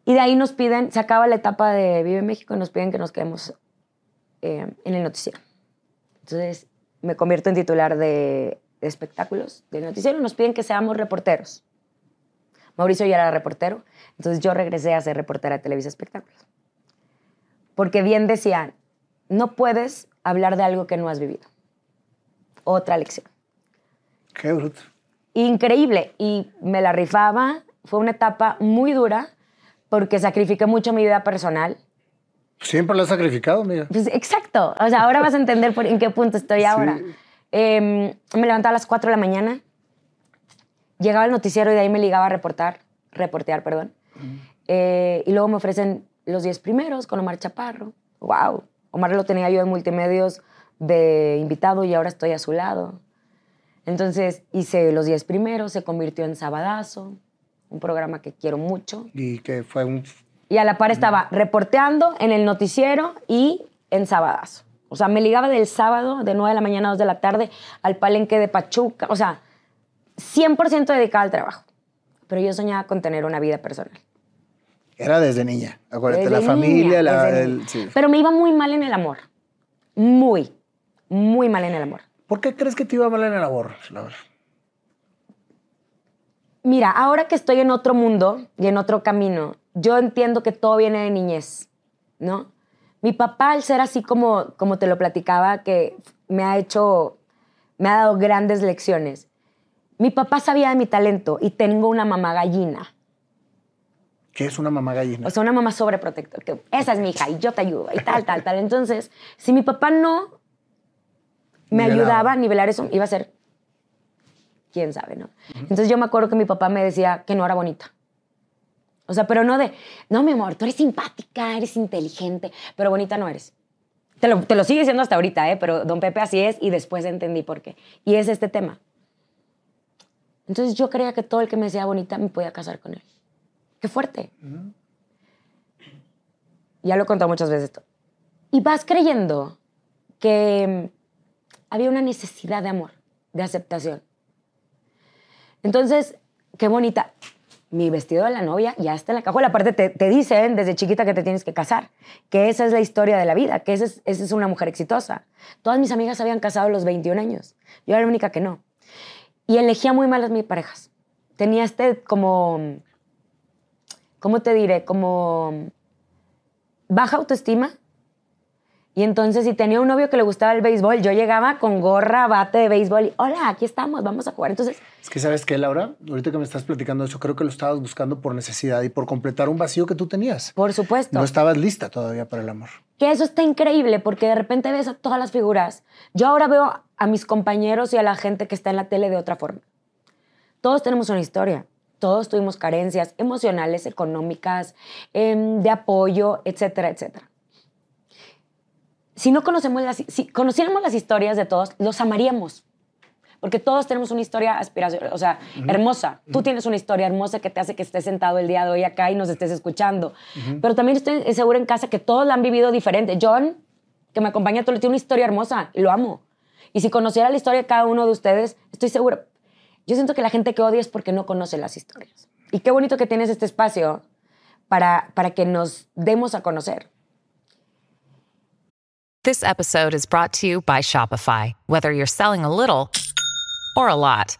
Y de ahí nos piden, se acaba la etapa de Vive México y nos piden que nos quedemos eh, en el noticiero. Entonces me convierto en titular de, de espectáculos del noticiero nos piden que seamos reporteros. Mauricio ya era reportero, entonces yo regresé a ser reportera de Televisa Espectáculos. Porque bien decían, no puedes hablar de algo que no has vivido. Otra lección. Qué bruto. Increíble. Y me la rifaba. Fue una etapa muy dura porque sacrifiqué mucho mi vida personal. Siempre lo has sacrificado, amiga. Pues, exacto. O sea, ahora vas a entender por, en qué punto estoy ahora. Em, me levantaba a las 4 de la mañana, llegaba al noticiero y de ahí me ligaba a reportar, reportear, perdón. Eh, y luego me ofrecen los 10 primeros con Omar Chaparro. ¡Wow! Omar lo tenía yo en multimedios de invitado y ahora estoy a su lado. Entonces hice los 10 primeros, se convirtió en Sabadazo, un programa que quiero mucho. Y que fue un... Y a la par estaba reporteando en el noticiero y en Sabadazo. O sea, me ligaba del sábado de 9 de la mañana a 2 de la tarde al palenque de Pachuca. O sea, 100% dedicada al trabajo. Pero yo soñaba con tener una vida personal. Era desde niña. Acuérdate, Desde la familia, niña, la, desde el- sí. Pero me iba muy mal en el amor. Muy, muy mal en el amor. ¿Por qué crees que te iba mal en el amor, Laura? Mira, ahora que estoy en otro mundo y en otro camino, yo entiendo que todo viene de niñez, ¿no? Mi papá, al ser así como, como te lo platicaba, que me ha hecho, me ha dado grandes lecciones. Mi papá sabía de mi talento y tengo una mamá gallina. ¿Qué es una mamá gallina? O sea, una mamá sobreprotectora, que esa es mi hija y yo te ayudo y tal, tal, tal. Entonces, si mi papá no me Nivelaba. ayudaba a nivelar eso, iba a ser, quién sabe, ¿no? Entonces yo me acuerdo que mi papá me decía que no era bonita. O sea, pero no de, no, mi amor, tú eres simpática, eres inteligente, pero bonita no eres. Te lo, te lo sigue diciendo hasta ahorita, ¿eh? Pero don Pepe así es y después entendí por qué. Y es este tema. Entonces yo creía que todo el que me decía bonita me podía casar con él. Qué fuerte. Ya lo he contado muchas veces esto. Y vas creyendo que mm, había una necesidad de amor, de aceptación. Entonces, qué bonita. Mi vestido de la novia ya está en la cajuela. Aparte, te, te dicen desde chiquita que te tienes que casar, que esa es la historia de la vida, que esa es, esa es una mujer exitosa. Todas mis amigas se habían casado a los 21 años. Yo era la única que no. Y elegía muy mal a mis parejas. Tenía este como, ¿cómo te diré? Como baja autoestima. Y entonces, si tenía un novio que le gustaba el béisbol, yo llegaba con gorra, bate de béisbol y, hola, aquí estamos, vamos a jugar. Entonces, Es que, ¿sabes qué, Laura? Ahorita que me estás platicando eso, creo que lo estabas buscando por necesidad y por completar un vacío que tú tenías. por supuesto, No estabas lista todavía para el amor. que eso está increíble porque de repente ves a todas las figuras. Yo ahora veo a mis compañeros y a la gente que está en la tele de otra forma. Todos tenemos una historia. Todos tuvimos carencias emocionales, económicas, em, de apoyo, etcétera, etcétera. Si no conocemos las, si conociéramos las historias de todos, los amaríamos. Porque todos tenemos una historia aspiracional, o sea, hermosa. Tú tienes una historia hermosa que te hace que estés sentado el día de hoy acá y nos estés escuchando. Pero también estoy segura en casa que todos la han vivido diferente. John, que me acompaña, todo tiene una historia hermosa y lo amo. Y si conociera la historia de cada uno de ustedes, estoy segura. Yo siento que la gente que odia es porque no conoce las historias. Y qué bonito que tienes este espacio para, para que nos demos a conocer. This episode is brought to you by Shopify. Whether you're selling a little or a lot,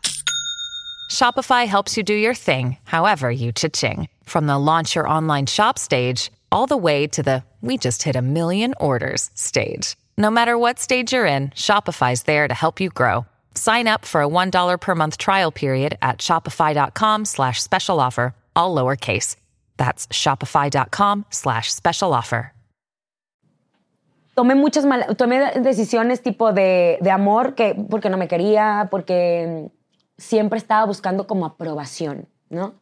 Shopify helps you do your thing, however you cha-ching. From the launch your online shop stage, all the way to the we just hit a million orders stage. No matter what stage you're in, Shopify's there to help you grow. Sign up for a $1 per month trial period at shopify.com slash special offer, all lowercase. That's shopify.com slash special offer. tomé muchas malas, tomé decisiones tipo de, de amor que porque no me quería, porque siempre estaba buscando como aprobación, ¿no?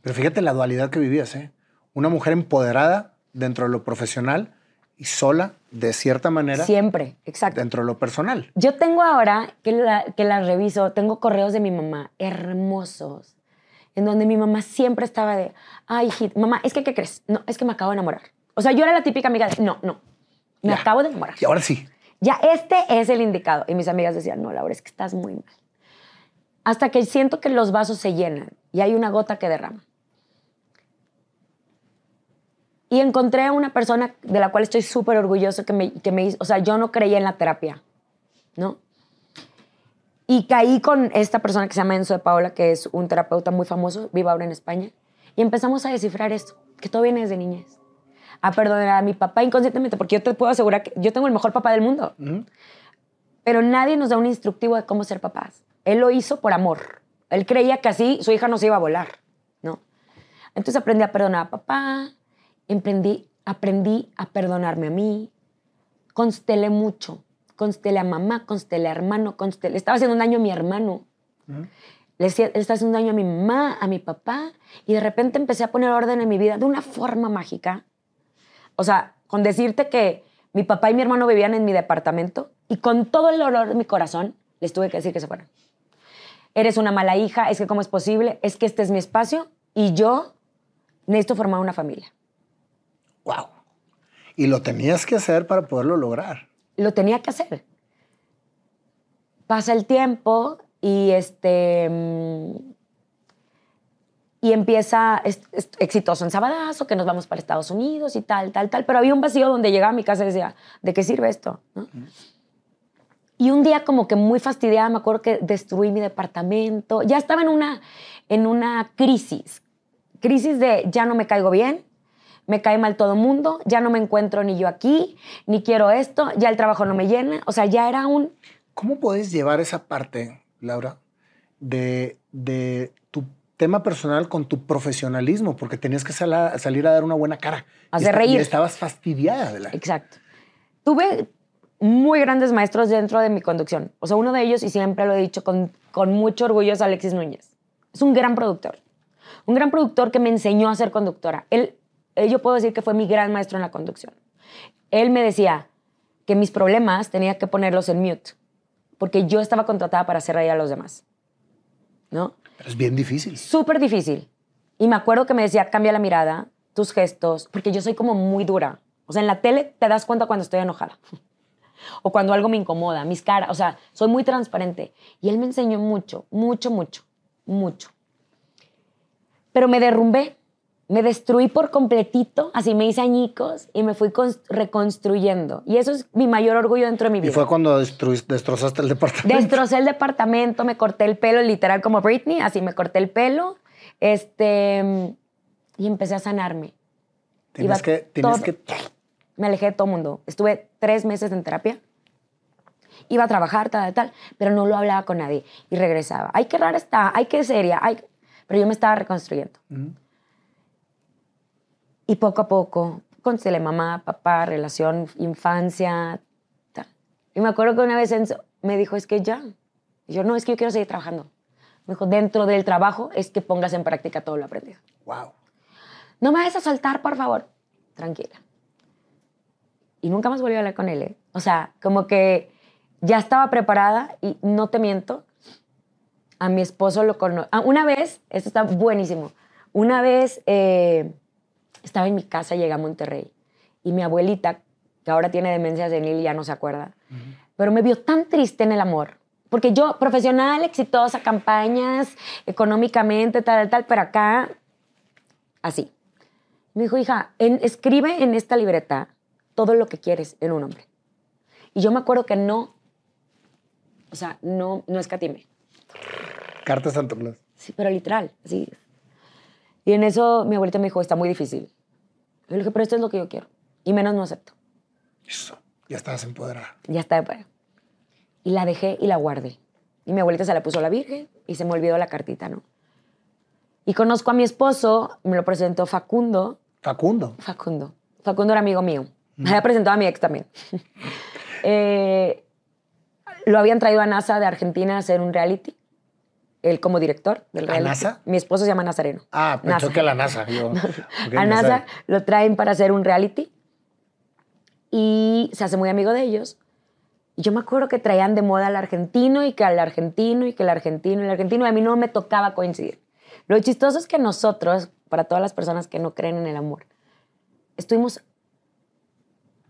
Pero fíjate la dualidad que vivías, ¿eh? Una mujer empoderada dentro de lo profesional y sola, de cierta manera, Siempre, exacto. dentro de lo personal. Yo tengo ahora que la, que la reviso, tengo correos de mi mamá hermosos, en donde mi mamá siempre estaba de, ay, hijita, mamá, es que, ¿qué crees? No, es que me acabo de enamorar. O sea, yo era la típica amiga de, no, no, me Ya. acabo de enamorar. Y ahora sí. Ya este es el indicado. Y mis amigas decían, no, Laura, es que estás muy mal. Hasta que siento que los vasos se llenan y hay una gota que derrama. Y encontré a una persona de la cual estoy súper orgulloso que me, que me hizo, o sea, yo no creía en la terapia, ¿no? Y caí con esta persona que se llama Enzo de Paola, que es un terapeuta muy famoso, vive ahora en España, y empezamos a descifrar esto, que todo viene desde niñez. A perdonar a mi papá inconscientemente, porque yo te puedo asegurar que yo tengo el mejor papá del mundo. Pero nadie nos da un instructivo de cómo ser papás. Él lo hizo por amor. Él creía que así su hija no se iba a volar, ¿no? Entonces aprendí a perdonar a papá, aprendí, aprendí a perdonarme a mí, constelé mucho, constelé a mamá, constelé a hermano, constelé, estaba haciendo un daño a mi hermano, le decía, le estaba haciendo un daño a mi mamá, a mi papá, y de repente empecé a poner orden en mi vida de una forma mágica. O sea, con decirte que mi papá y mi hermano vivían en mi departamento y con todo el dolor de mi corazón les tuve que decir que se fueran. Eres una mala hija, es que cómo es posible, es que este es mi espacio y yo necesito formar una familia. Wow. Y lo tenías que hacer para poderlo lograr. Lo tenía que hacer. Pasa el tiempo y este mm, y empieza es, es exitoso en Sabadazo, que nos vamos para Estados Unidos y tal, tal, tal. Pero había un vacío donde llegaba a mi casa y decía, ¿de qué sirve esto? ¿No? Y un día como que muy fastidiada, me acuerdo que destruí mi departamento. Ya estaba en una, en una crisis. Crisis de ya no me caigo bien, me cae mal todo el mundo, ya no me encuentro ni yo aquí, ni quiero esto, ya el trabajo no me llena. O sea, ya era un... ¿Cómo puedes llevar esa parte, Laura, de, de tu tema personal con tu profesionalismo? Porque tenías que sal a, salir a dar una buena cara. Hacer reír. Y estabas fastidiada de la... Exacto. Tuve muy grandes maestros dentro de mi conducción. O sea, uno de ellos, y siempre lo he dicho con, con mucho orgullo, es Alexis Núñez. Es un gran productor. Un gran productor que me enseñó a ser conductora. Él, yo puedo decir que fue mi gran maestro en la conducción. Él me decía que mis problemas tenía que ponerlos en mute, porque yo estaba contratada para hacer reír a los demás. ¿No? Pero es bien difícil. súper difícil. Y me acuerdo que me decía, cambia la mirada, tus gestos, porque yo soy como muy dura. O sea, en la tele te das cuenta cuando estoy enojada. O cuando algo me incomoda, mis caras, o sea, soy muy transparente. Y él me enseñó mucho, mucho, mucho, mucho. Pero me derrumbé, me destruí por completito, así me hice añicos y me fui cons- reconstruyendo. Y eso es mi mayor orgullo dentro de mi Y vida. fue cuando destrozaste el departamento. Destrocé el departamento, me corté el pelo literal como Britney, así me corté el pelo, este, y empecé a sanarme. Tienes iba que, tienes todo- que... Me alejé de todo el mundo. Estuve tres meses en terapia. Iba a trabajar, tal, tal, pero no lo hablaba con nadie. Y regresaba. Ay, qué rara está, ay, qué seria, ay. Pero yo me estaba reconstruyendo. Y poco a poco, constelé mamá, papá, relación, infancia. tal. Y me acuerdo que una vez Enzo me dijo, es que ya. Y yo, no, es que yo quiero seguir trabajando. Me dijo, dentro del trabajo es que pongas en práctica todo lo aprendido. Wow. No me vayas a soltar, por favor. Tranquila. Y nunca más volví a hablar con él. ¿eh? O sea, como que ya estaba preparada y no te miento. A mi esposo lo conocí. una vez, esto está buenísimo. Una vez eh, estaba en mi casa, llegué a Monterrey y mi abuelita, que ahora tiene demencia senil y ya no se acuerda, pero me vio tan triste en el amor. Porque yo, profesional, exitosa, campañas, económicamente, tal, tal, pero acá, así. Me dijo, hija, en- escribe en esta libreta todo lo que quieres en un hombre. Y yo me acuerdo que no, o sea, no, no escatimé. Carta Santo Claus. Sí, pero literal, así. Y en eso mi abuelita me dijo, está muy difícil. Yo le dije, pero esto es lo que yo quiero. Y menos no acepto. Eso. Ya estabas empoderada. Ya está de fuera. Y la dejé y la guardé. Y mi abuelita se la puso a la Virgen y se me olvidó la cartita, ¿no? Y conozco a mi esposo, me lo presentó Facundo. Facundo. Facundo. Facundo era amigo mío. Me había presentado a mi ex también. Eh, lo habían traído a NASA de Argentina a hacer un reality. Él como director del ¿A reality. NASA? Mi esposo se llama Nazareno. Ah, pensó NASA. que a la NASA. Yo, a NASA sabe. lo traen para hacer un reality y se hace muy amigo de ellos. Y yo me acuerdo que traían de moda al argentino y que al argentino y que el argentino y el argentino y a mí no me tocaba coincidir. Lo chistoso es que nosotros, para todas las personas que no creen en el amor, estuvimos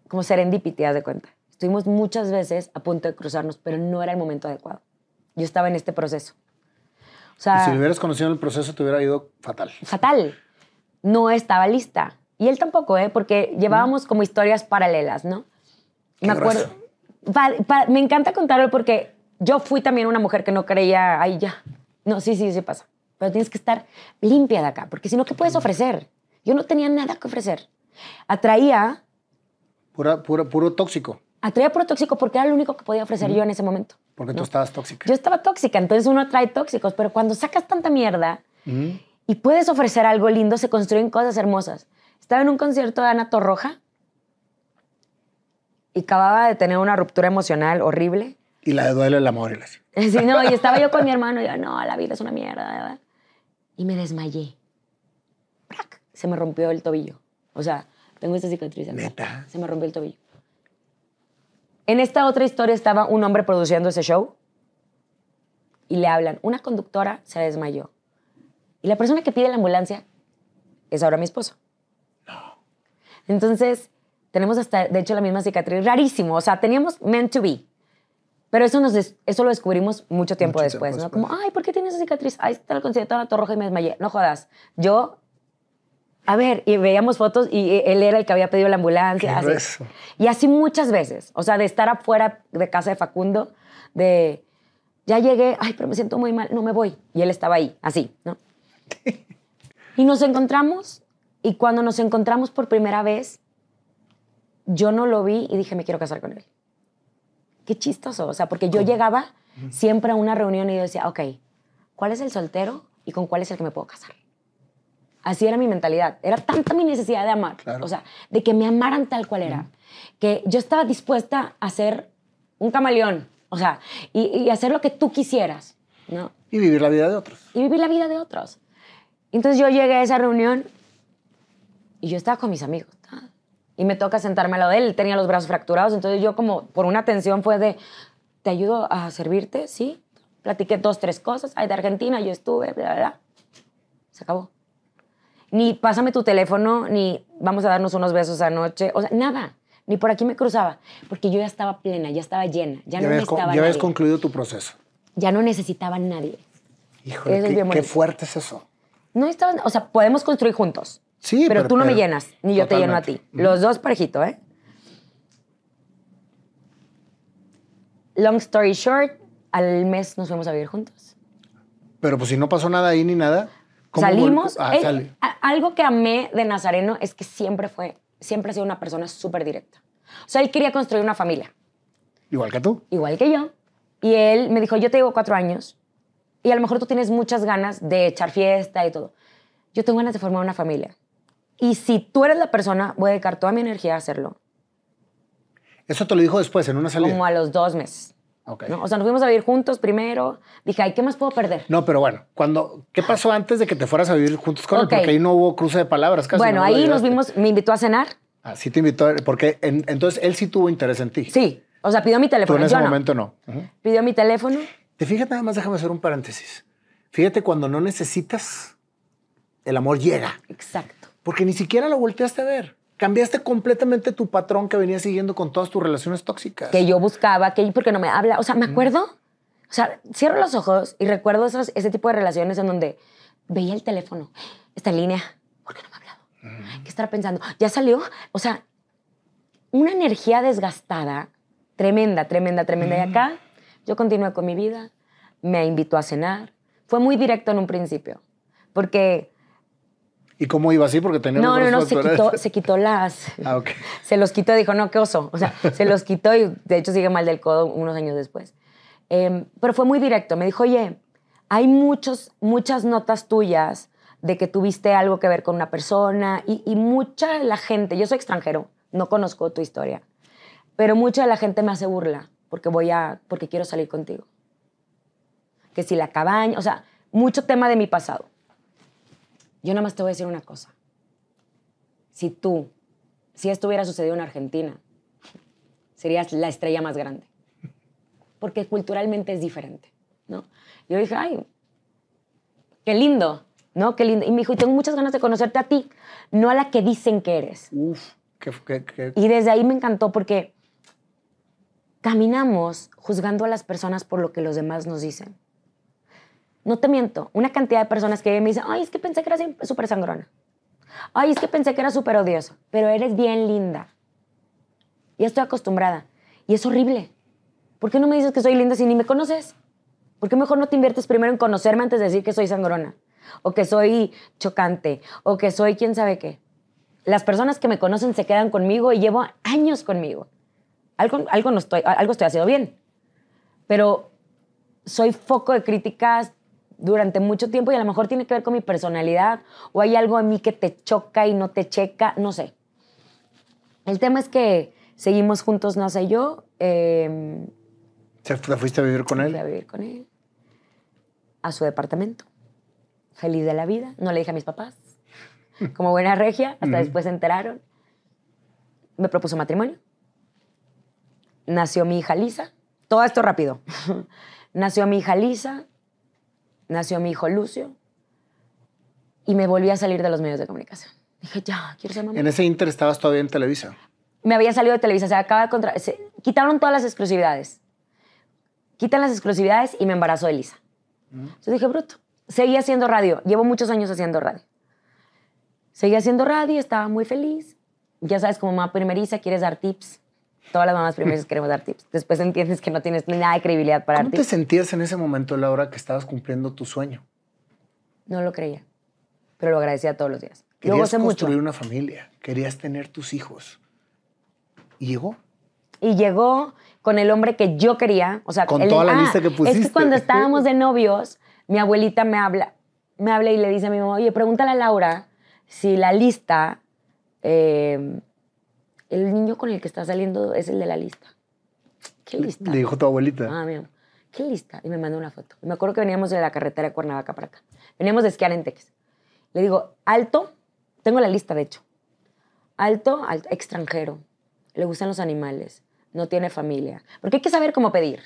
como serendipity, haz de cuenta. Estuvimos muchas veces a punto de cruzarnos, pero no era el momento adecuado. Yo estaba en este proceso. O sea, si lo hubieras conocido en el proceso, te hubiera ido fatal. fatal. No estaba lista. Y él tampoco, ¿eh? Porque llevábamos como historias paralelas, ¿no? Qué me acuerdo. grueso. Pa- pa- me encanta contarlo porque yo fui también una mujer que no creía, ay, ya. No, sí, sí, sí pasa. Pero tienes que estar limpia de acá, porque si no, ¿qué puedes ofrecer? Yo no tenía nada que ofrecer. Atraía, Pura, pura, puro tóxico, atraía puro tóxico porque era lo único que podía ofrecer yo en ese momento. Porque tú ¿no? estabas tóxica. Yo estaba tóxica, entonces uno atrae tóxicos, pero cuando sacas tanta mierda y puedes ofrecer algo lindo, se construyen cosas hermosas. Estaba en un concierto de Ana Torroja y acababa de tener una ruptura emocional horrible. Y la de duele el amor. Y la... Sí, no, y estaba yo con mi hermano y yo, no, la vida es una mierda. ¿verdad? Y me desmayé. ¡Prac! Se me rompió el tobillo. O sea, tengo esta cicatriz. acá. ¿Neta? Se me rompió el tobillo. En esta otra historia estaba un hombre produciendo ese show y le hablan, una conductora se desmayó. Y la persona que pide la ambulancia es ahora mi esposo. Entonces, tenemos hasta, de hecho, la misma cicatriz. Rarísimo. O sea, teníamos meant to be. Pero eso, nos eso lo descubrimos mucho tiempo Mucho después, tiempo ¿no? después. Como, ay, ¿por qué tienes esa cicatriz? Ay, está el concierto de la Torroja y me desmayé. No jodas. Yo, a ver, y veíamos fotos y eh, él era el que había pedido la ambulancia. Así. Y así muchas veces. O sea, de estar afuera de casa de Facundo, de, ya llegué, ay, pero me siento muy mal, no me voy. Y él estaba ahí, así, ¿no? Y nos encontramos, y cuando nos encontramos por primera vez, yo no lo vi y dije, me quiero casar con él. Qué chistoso, o sea, porque yo llegaba siempre a una reunión y yo decía, ok, ¿cuál es el soltero y con cuál es el que me puedo casar? Así era mi mentalidad. Era tanta mi necesidad de amar, Claro. o sea, de que me amaran tal cual era, que yo estaba dispuesta a ser un camaleón, o sea, y, y hacer lo que tú quisieras, ¿no? Y vivir la vida de otros. y vivir la vida de otros. Entonces yo llegué a esa reunión y yo estaba con mis amigos. Y me toca sentarme al lado de él. Él tenía los brazos fracturados. Entonces yo como por una tensión fue de, ¿te ayudo a servirte? Sí. Platiqué dos, tres cosas. Ay, de Argentina yo estuve, bla, bla, bla. Se acabó. Ni pásame tu teléfono, ni vamos a darnos unos besos anoche. O sea, nada. Ni por aquí me cruzaba. Porque yo ya estaba plena, ya estaba llena. Ya, Ya, no habías, con- necesitaba ya habías concluido tu proceso. Ya no necesitaba a nadie. Híjole, qué, qué fuerte es eso. No estaban, o sea, podemos construir juntos. Sí, pero, pero- tú no me llenas, ni yo te lleno a ti. Los dos parejito, ¿eh? Long story short, al mes nos fuimos a vivir juntos. Pero pues si no pasó nada ahí ni nada. ¿Cómo vol- Salimos. Ah, Él- a- algo que amé de Nazareno es que siempre fue, siempre ha sido una persona súper directa. O sea, él quería construir una familia, Igual que tú. igual que yo. Y él me dijo, yo te digo cuatro años y a lo mejor tú tienes muchas ganas de echar fiesta y todo. Yo tengo ganas de formar una familia. Y si tú eres la persona, voy a dedicar toda mi energía a hacerlo. Eso te lo dijo después, en una salida. Como a los dos meses. O sea, nos fuimos a vivir juntos primero. Dije, ay, ¿qué más puedo perder? No, pero bueno, cuando, ¿qué pasó antes de que te fueras a vivir juntos con él? Porque ahí no hubo cruce de palabras casi. bueno, no ahí nos vimos, me invitó a cenar. Ah, sí te invitó, porque en- entonces él sí tuvo interés en ti. Sí. O sea, pidió mi Tú teléfono. en ese yo no. momento no. Pidió mi teléfono. Te fijas, nada más déjame hacer un paréntesis. Fíjate, cuando no necesitas, el amor llega. Exacto. Porque ni siquiera lo volteaste a ver. Cambiaste completamente tu patrón que venía siguiendo con todas tus relaciones tóxicas. Que yo buscaba, que porque no me habla. O sea, me acuerdo. O sea, cierro los ojos y recuerdo esas, ese tipo de relaciones en donde veía el teléfono. Está en línea. ¿Por qué no me ha hablado? ¿Qué estará pensando? ¿Ya salió? O sea, una energía desgastada, tremenda, tremenda, tremenda. Y acá yo continué con mi vida, me invitó a cenar. Fue muy directo en un principio, porque ¿Y cómo iba así? Porque tenía no, no, no, se quitó, se quitó las... Ah, ok. Se los quitó, dijo, no, qué oso. O sea, se los quitó y de hecho sigue mal del codo unos años después. Em, pero fue muy directo. Me dijo, oye, hay muchos, muchas notas tuyas de que tuviste algo que ver con una persona y, y mucha de la gente, yo soy extranjero, no conozco tu historia, pero mucha de la gente me hace burla porque voy a, porque quiero salir contigo. Que si la cabaña, o sea, mucho tema de mi pasado. Yo nada más te voy a decir una cosa. Si tú, si esto hubiera sucedido en Argentina, serías la estrella más grande. Porque culturalmente es diferente, ¿no? Yo dije, ay, qué lindo, ¿no? Qué lindo. Y me dijo, y tengo muchas ganas de conocerte a ti, no a la que dicen que eres. Uf, qué, qué- qué- Y desde ahí me encantó porque caminamos juzgando a las personas por lo que los demás nos dicen. No te miento, una cantidad de personas que me dicen, ay, es que pensé que eras súper sangrona. Ay, es que pensé que era súper odioso, pero eres bien linda. Ya estoy acostumbrada. Y es horrible. ¿Por qué no me dices que soy linda si ni me conoces? ¿Por qué mejor no te inviertes primero en conocerme antes de decir que soy sangrona? O que soy chocante, o que soy quién sabe qué. Las personas que me conocen se quedan conmigo y llevo años conmigo. Algo, algo, no estoy, algo estoy haciendo bien. Pero soy foco de críticas durante mucho tiempo y a lo mejor tiene que ver con mi personalidad o hay algo en mí que te choca y no te checa, no sé. El tema es que seguimos juntos, no sé yo. Eh, ¿Te fuiste a vivir con él? Fui a vivir con él. A su departamento. Feliz de la vida. No le dije a mis papás. Como buena regia, hasta después se enteraron. Me propuso matrimonio. Nació mi hija Lisa. Todo esto rápido. Nació mi hija Lisa. Nació mi hijo Lucio. Y me volví a salir de los medios de comunicación. Dije, ya, quiero ser mamá. En ese inter estabas todavía en Televisa. Me había salido de Televisa. Se acaba de contra... se quitaron todas las exclusividades. Quitan las exclusividades y me embarazó de Lisa. Entonces dije, bruto. Seguí haciendo radio. Llevo muchos años haciendo radio. Seguí haciendo radio, estaba muy feliz. Ya sabes, como mamá primeriza, quieres dar tips. Todas las mamás primerizas queremos dar tips. Después entiendes que no tienes nada de credibilidad para dar ¿Cómo te sentías en ese momento, Laura, que estabas cumpliendo tu sueño? No lo creía, pero lo agradecía todos los días. Querías mucho. construir una familia, querías tener tus hijos. ¿Y llegó? Y llegó con el hombre que yo quería. O sea, Con el- toda la ah, lista que Es pusiste. que cuando estábamos de novios, mi abuelita me habla, me habla y le dice a mi mamá, oye, pregúntale a Laura si la lista, eh, el niño con el que está saliendo es el de la lista. ¿Qué lista? Le dijo tu abuelita. Ah, mira, ¿qué lista? Y me mandó una foto. Me acuerdo que veníamos de la carretera de Cuernavaca para acá. Veníamos de esquiar en Tex. Le digo, alto, tengo la lista de hecho. Alto, alto, extranjero, le gustan los animales, no tiene familia. Porque hay que saber cómo pedir.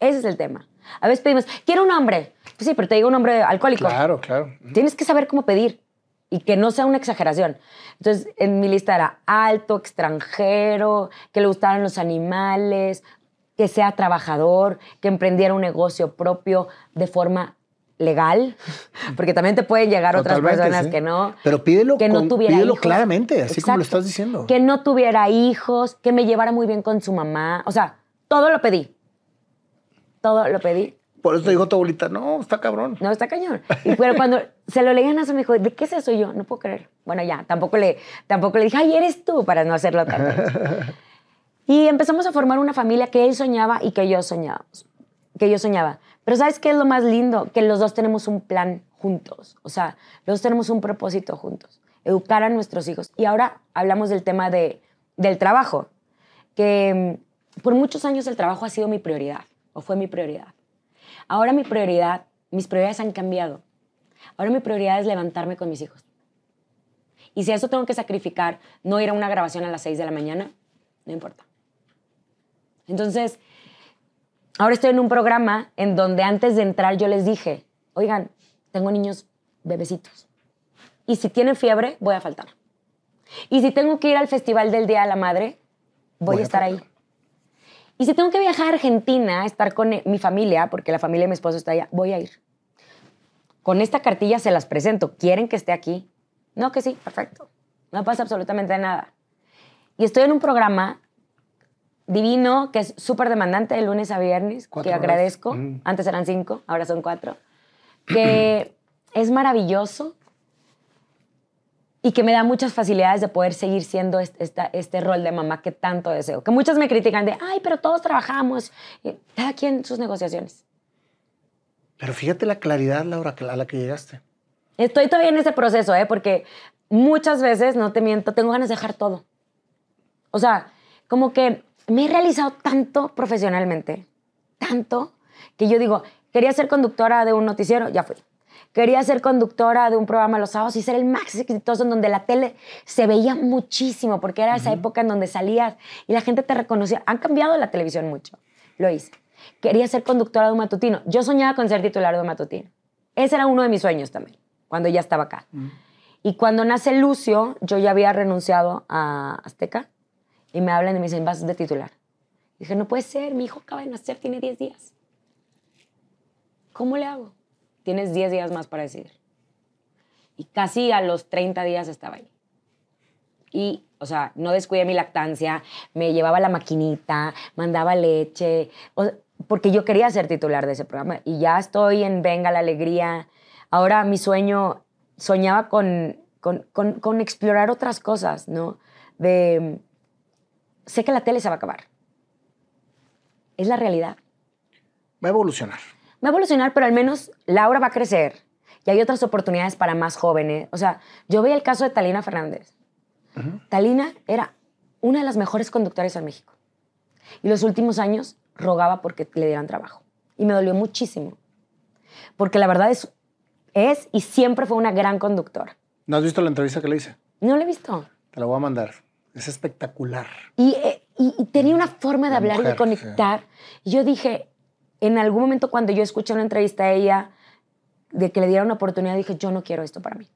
Ese es el tema. A veces pedimos, quiero un hombre. Pues sí, pero te digo un hombre alcohólico. Claro, claro. Tienes que saber cómo pedir y que no sea una exageración. Entonces, en mi lista era alto, extranjero, que le gustaran los animales, que sea trabajador, que emprendiera un negocio propio de forma legal, porque también te pueden llegar otras Totalmente, personas sí. que no. Pero pídelo que no con- tuviera pídelo hijos. claramente, así como lo Exacto. estás diciendo. Que no tuviera hijos, que me llevara muy bien con su mamá. O sea, todo lo pedí. Todo lo pedí. Por eso dijo tu abuelita, no, está cabrón. No, está cañón. Y pero cuando se lo leían a su me dijo, ¿de qué es eso? Yo, no puedo creer. Bueno, ya, tampoco le, tampoco le dije, ay, eres tú, para no hacerlo tanto. Y empezamos a formar una familia que él soñaba y que yo soñábamos. Que yo soñaba. Pero ¿sabes qué es lo más lindo? Que los dos tenemos un plan juntos. O sea, los dos tenemos un propósito juntos. Educar a nuestros hijos. Y ahora hablamos del tema de, del trabajo. Que mm, por muchos años el trabajo ha sido mi prioridad. O fue mi prioridad. Ahora mi prioridad, mis prioridades han cambiado. Ahora mi prioridad es levantarme con mis hijos. Y si a eso tengo que sacrificar no ir a una grabación a las 6 de la mañana, no importa. Entonces, ahora estoy en un programa en donde antes de entrar yo les dije, oigan, tengo niños bebecitos. Y si tienen fiebre, voy a faltar. Y si tengo que ir al Festival del Día de la Madre, voy, Voy a a estar faltar. ahí. Y si tengo que viajar a Argentina, a estar con mi familia, porque la familia de mi esposo está allá, voy a ir. Con esta cartilla se las presento. ¿Quieren que esté aquí? No, que sí, perfecto. No pasa absolutamente nada. Y estoy en un programa divino que es súper demandante de lunes a viernes, Cuatro que horas. agradezco. Mm. Antes eran cinco, ahora son cuatro. Que es maravilloso y que me da muchas facilidades de poder seguir siendo este, esta- este rol de mamá que tanto deseo. Que muchas me critican de, ay, pero todos trabajamos. Cada quien sus negociaciones. Pero fíjate la claridad, Laura, a la que llegaste. Estoy todavía en ese proceso, ¿eh? porque muchas veces, no te miento, tengo ganas de dejar todo. O sea, como que me he realizado tanto profesionalmente, tanto, que yo digo, quería ser conductora de un noticiero, ya fui. Quería ser conductora de un programa los sábados y ser el más exitoso en donde la tele se veía muchísimo, porque era esa época en donde salías y la gente te reconocía. Han cambiado la televisión mucho. Lo hice. Quería ser conductora de un matutino. Yo soñaba con ser titular de un matutino. Ese era uno de mis sueños también, cuando ya estaba acá. Y cuando nace Lucio, yo ya había renunciado a Azteca y me hablan y me dicen, vas de titular. dije, no puede ser, mi hijo acaba de nacer, tiene 10 días. ¿Cómo le hago? Tienes 10 días más para decidir. Y casi a los 30 días estaba ahí. Y, o sea, no descuidé mi lactancia, me llevaba la maquinita, mandaba leche, o- porque yo quería ser titular de ese programa. Y ya estoy en Venga la Alegría. Ahora mi sueño, soñaba con, con, con- con explorar otras cosas, ¿no? De, sé que la tele se va a acabar. Es la realidad. Va a evolucionar. Va a evolucionar, pero al menos Laura va a crecer y hay otras oportunidades para más jóvenes. O sea, yo veía el caso de Talina Fernández. Talina era una de las mejores conductoras en México. Y los últimos años rogaba porque le dieran trabajo. Y me dolió muchísimo. Porque la verdad es, es y siempre fue una gran conductora. ¿No has visto la entrevista que le hice? No lo he visto. Te la voy a mandar. Es espectacular. Y, eh, y- y tenía una forma de La hablar y de conectar. Y yo dije, en algún momento cuando yo escuché una entrevista a ella de que le diera una oportunidad, dije, yo no quiero esto para mí.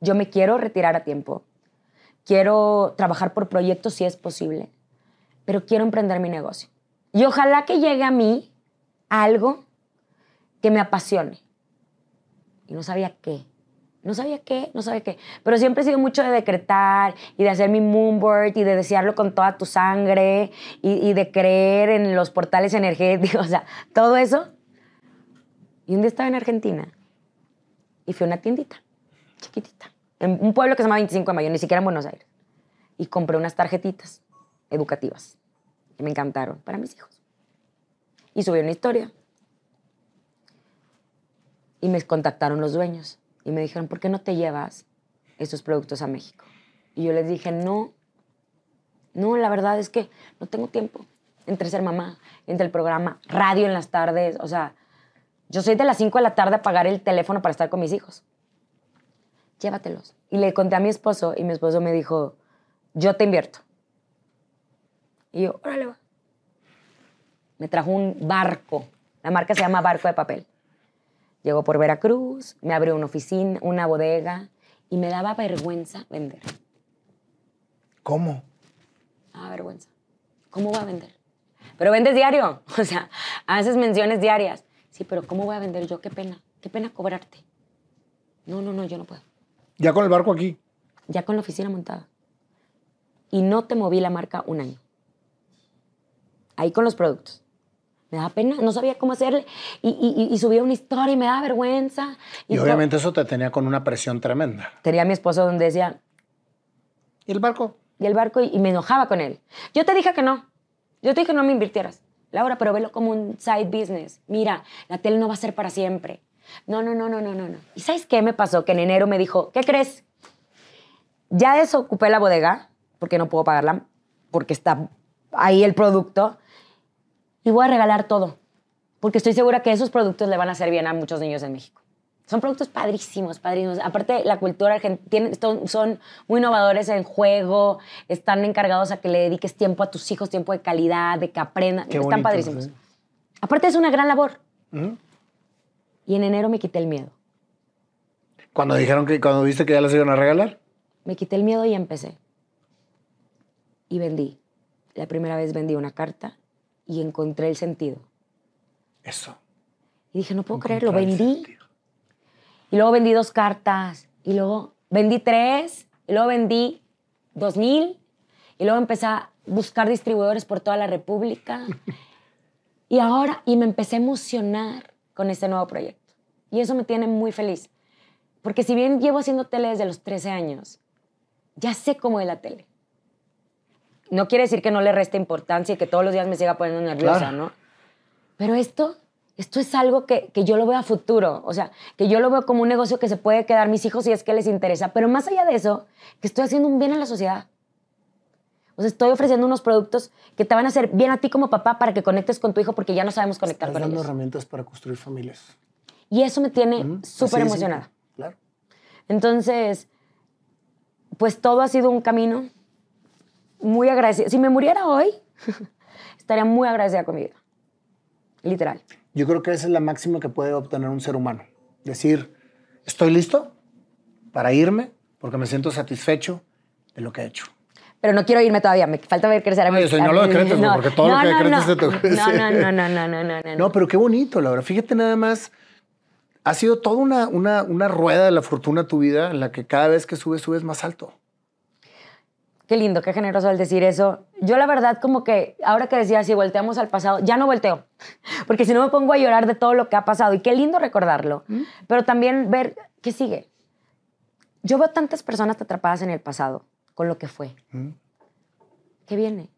Yo me quiero retirar a tiempo. Quiero trabajar por proyectos si es posible, pero quiero emprender mi negocio. Y ojalá que llegue a mí algo que me apasione. Y no sabía qué. No sabía qué, no sabía qué. Pero siempre he sido mucho de decretar y de hacer mi moonboard y de desearlo con toda tu sangre y, y de creer en los portales energéticos, o sea, todo eso. Y un día estaba en Argentina y fui a una tiendita, chiquitita, en un pueblo que se llama 25 de Mayo, ni siquiera en Buenos Aires. Y compré unas tarjetitas educativas que me encantaron para mis hijos. Y subí una historia. Y me contactaron los dueños y me dijeron, ¿por qué no te llevas estos productos a México? Y yo les dije, no, no, la verdad es que no tengo tiempo entre ser mamá, entre el programa, radio en las tardes, o sea, yo soy de las 5 de la tarde a pagar el teléfono para estar con mis hijos. Llévatelos. Y le conté a mi esposo y mi esposo me dijo, yo te invierto. Y yo, órale, va. Me trajo un barco. La marca se llama Barco de Papel. Llegó por Veracruz, me abrió una oficina, una bodega y me daba vergüenza vender. ¿Cómo? Ah, vergüenza. ¿Cómo voy a vender? Pero vendes diario. O sea, haces menciones diarias. Sí, pero ¿cómo voy a vender yo? Qué pena. Qué pena cobrarte. No, no, no, yo no puedo. Ya con el barco aquí. Ya con la oficina montada. Y no te moví la marca un año. Ahí con los productos. Me daba pena, no sabía cómo hacerle. Y, y- y subía una historia y me daba vergüenza. Y, obviamente eso te tenía con una presión tremenda. Tenía a mi esposo donde decía, ¿Y el barco? y el barco y, y me enojaba con él. Yo te dije que no. Yo te dije que no me invirtieras. Laura, pero velo como un side business. Mira, la tele no va a ser para siempre. No, no, no, no, no, no, no. ¿Y sabes qué me pasó? Que en enero me dijo, ¿qué crees? Ya desocupé la bodega, porque no puedo pagarla, porque está ahí el producto, y voy a regalar todo, porque estoy segura que esos productos le van a hacer bien a muchos niños en México. Son productos padrísimos, padrísimos. Aparte, la cultura argentina son, muy innovadores en juego, están encargados a que le dediques tiempo a tus hijos, tiempo de calidad, de que aprendan. Qué están bonito, padrísimos. sí. Aparte, es una gran labor. Ujú. Y en enero me quité el miedo. Cuando dijeron que cuando viste que ya las iban a regalar. Me quité el miedo y empecé. Y vendí. La primera vez vendí una carta y encontré el sentido. Eso. Y dije, no puedo creerlo, Encontrar el vendí. sentido. Y luego vendí dos cartas. Y luego vendí tres. Y luego vendí dos mil. Y luego empecé a buscar distribuidores por toda la República. y ahora, y me empecé a emocionar con este nuevo proyecto. Y eso me tiene muy feliz. Porque si bien llevo haciendo tele desde los 13 años, ya sé cómo es la tele. No quiere decir que no le reste importancia y que todos los días me siga poniendo nerviosa, Claro. ¿no? Pero esto, esto es algo que, que yo lo veo a futuro. O sea, que yo lo veo como un negocio que se puede quedar mis hijos si es que les interesa. Pero más allá de eso, que estoy haciendo un bien a la sociedad. O sea, estoy ofreciendo unos productos que te van a hacer bien a ti como papá para que conectes con tu hijo porque ya no sabemos conectar Estás con dando ellos. herramientas para construir familias. Y eso me tiene Ujú. súper emocionada. Claro. Entonces, pues todo ha sido un camino muy agradecida. Si me muriera hoy, estaría muy agradecida con mi vida. Literal. Yo creo que esa es la máxima que puede obtener un ser humano. Decir, estoy listo para irme porque me siento satisfecho de lo que he hecho. Pero no quiero irme todavía, me falta ver crecer a mi No, no lo decretes, no. porque todo no, lo que decretes se te no, no, no, no, no, no, no, no. No, pero qué bonito, Laura. Fíjate nada más, ha sido toda una, una, una rueda de la fortuna tu vida en la que cada vez que subes, subes más alto. Qué lindo, qué generoso al decir eso. Yo la verdad como que ahora que decía si volteamos al pasado, ya no volteo, porque si no me pongo a llorar de todo lo que ha pasado y qué lindo recordarlo, pero también ver qué sigue. Yo veo tantas personas atrapadas en el pasado con lo que fue. ¿Qué viene?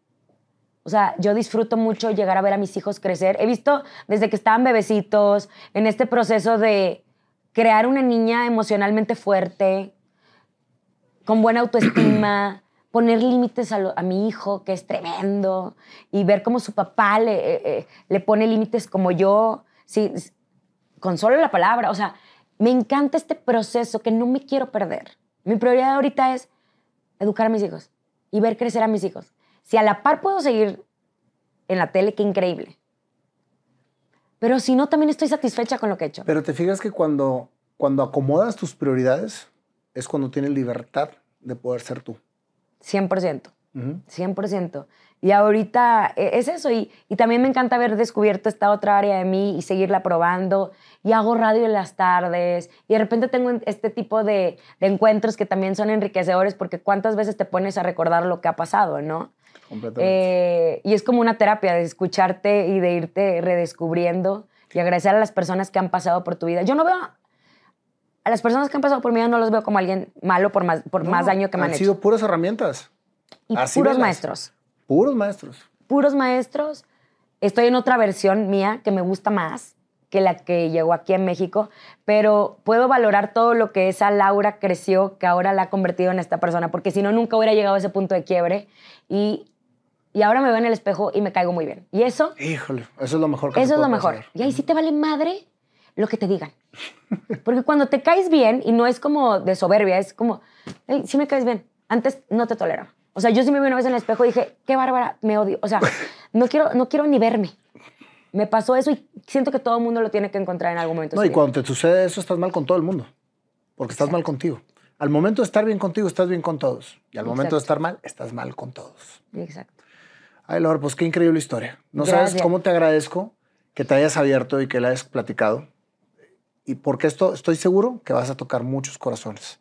O sea, yo disfruto mucho llegar a ver a mis hijos crecer. He visto desde que estaban bebecitos, en este proceso de crear una niña emocionalmente fuerte, con buena autoestima, poner límites a, lo- mi hijo, que es tremendo, y ver cómo su papá le, eh, eh, pone límites como yo, sí, con solo la palabra. O sea, me encanta este proceso que no me quiero perder. Mi prioridad ahorita es educar a mis hijos y ver crecer a mis hijos. Si a la par puedo seguir en la tele, qué increíble. Pero si no, también estoy satisfecha con lo que he hecho. Pero te fijas que cuando, cuando acomodas tus prioridades es cuando tienes libertad de poder ser tú. 100%. Ujú. 100%. Y ahorita eh, es eso. Y, y también me encanta haber descubierto esta otra área de mí y seguirla probando. Y hago radio en las tardes. Y de repente tengo en- este tipo de, de encuentros que también son enriquecedores porque cuántas veces te pones a recordar lo que ha pasado, ¿no? Completamente. Eh, y es como una terapia de escucharte y de irte redescubriendo y agradecer a las personas que han pasado por tu vida. Yo no veo a las personas que han pasado por vida, no los veo como alguien malo por más, por No, más daño que me han, han hecho. sido puras herramientas. Y así puros velas. maestros. Puros maestros. puros maestros. Estoy en otra versión mía que me gusta más que la que llegó aquí en México, pero puedo valorar todo lo que esa Laura creció, que ahora la ha convertido en esta persona, porque si no, nunca hubiera llegado a ese punto de quiebre. Y, y ahora me veo en el espejo y me caigo muy bien. Y eso, Híjole, eso es lo mejor que eso es lo mejor. Y ahí sí te vale madre lo que te digan. Porque cuando te caes bien, y no es como de soberbia, es como, "Ey, sí me caes bien. Antes no te toleraba. O sea, yo sí me vi una vez en el espejo y dije, qué bárbara, me odio. O sea, no quiero, no quiero ni verme. Me pasó eso y siento que todo el mundo lo tiene que encontrar en algún momento. No, y cuando te sucede eso, estás mal con todo el mundo. Porque estás mal contigo. Al momento de estar bien contigo, estás bien con todos. Y al momento de estar mal, estás mal con todos. Exacto. Ay, Laura, pues qué increíble historia. No sabes cómo te agradezco que te hayas abierto y que la hayas platicado. Y porque esto estoy seguro que vas a tocar muchos corazones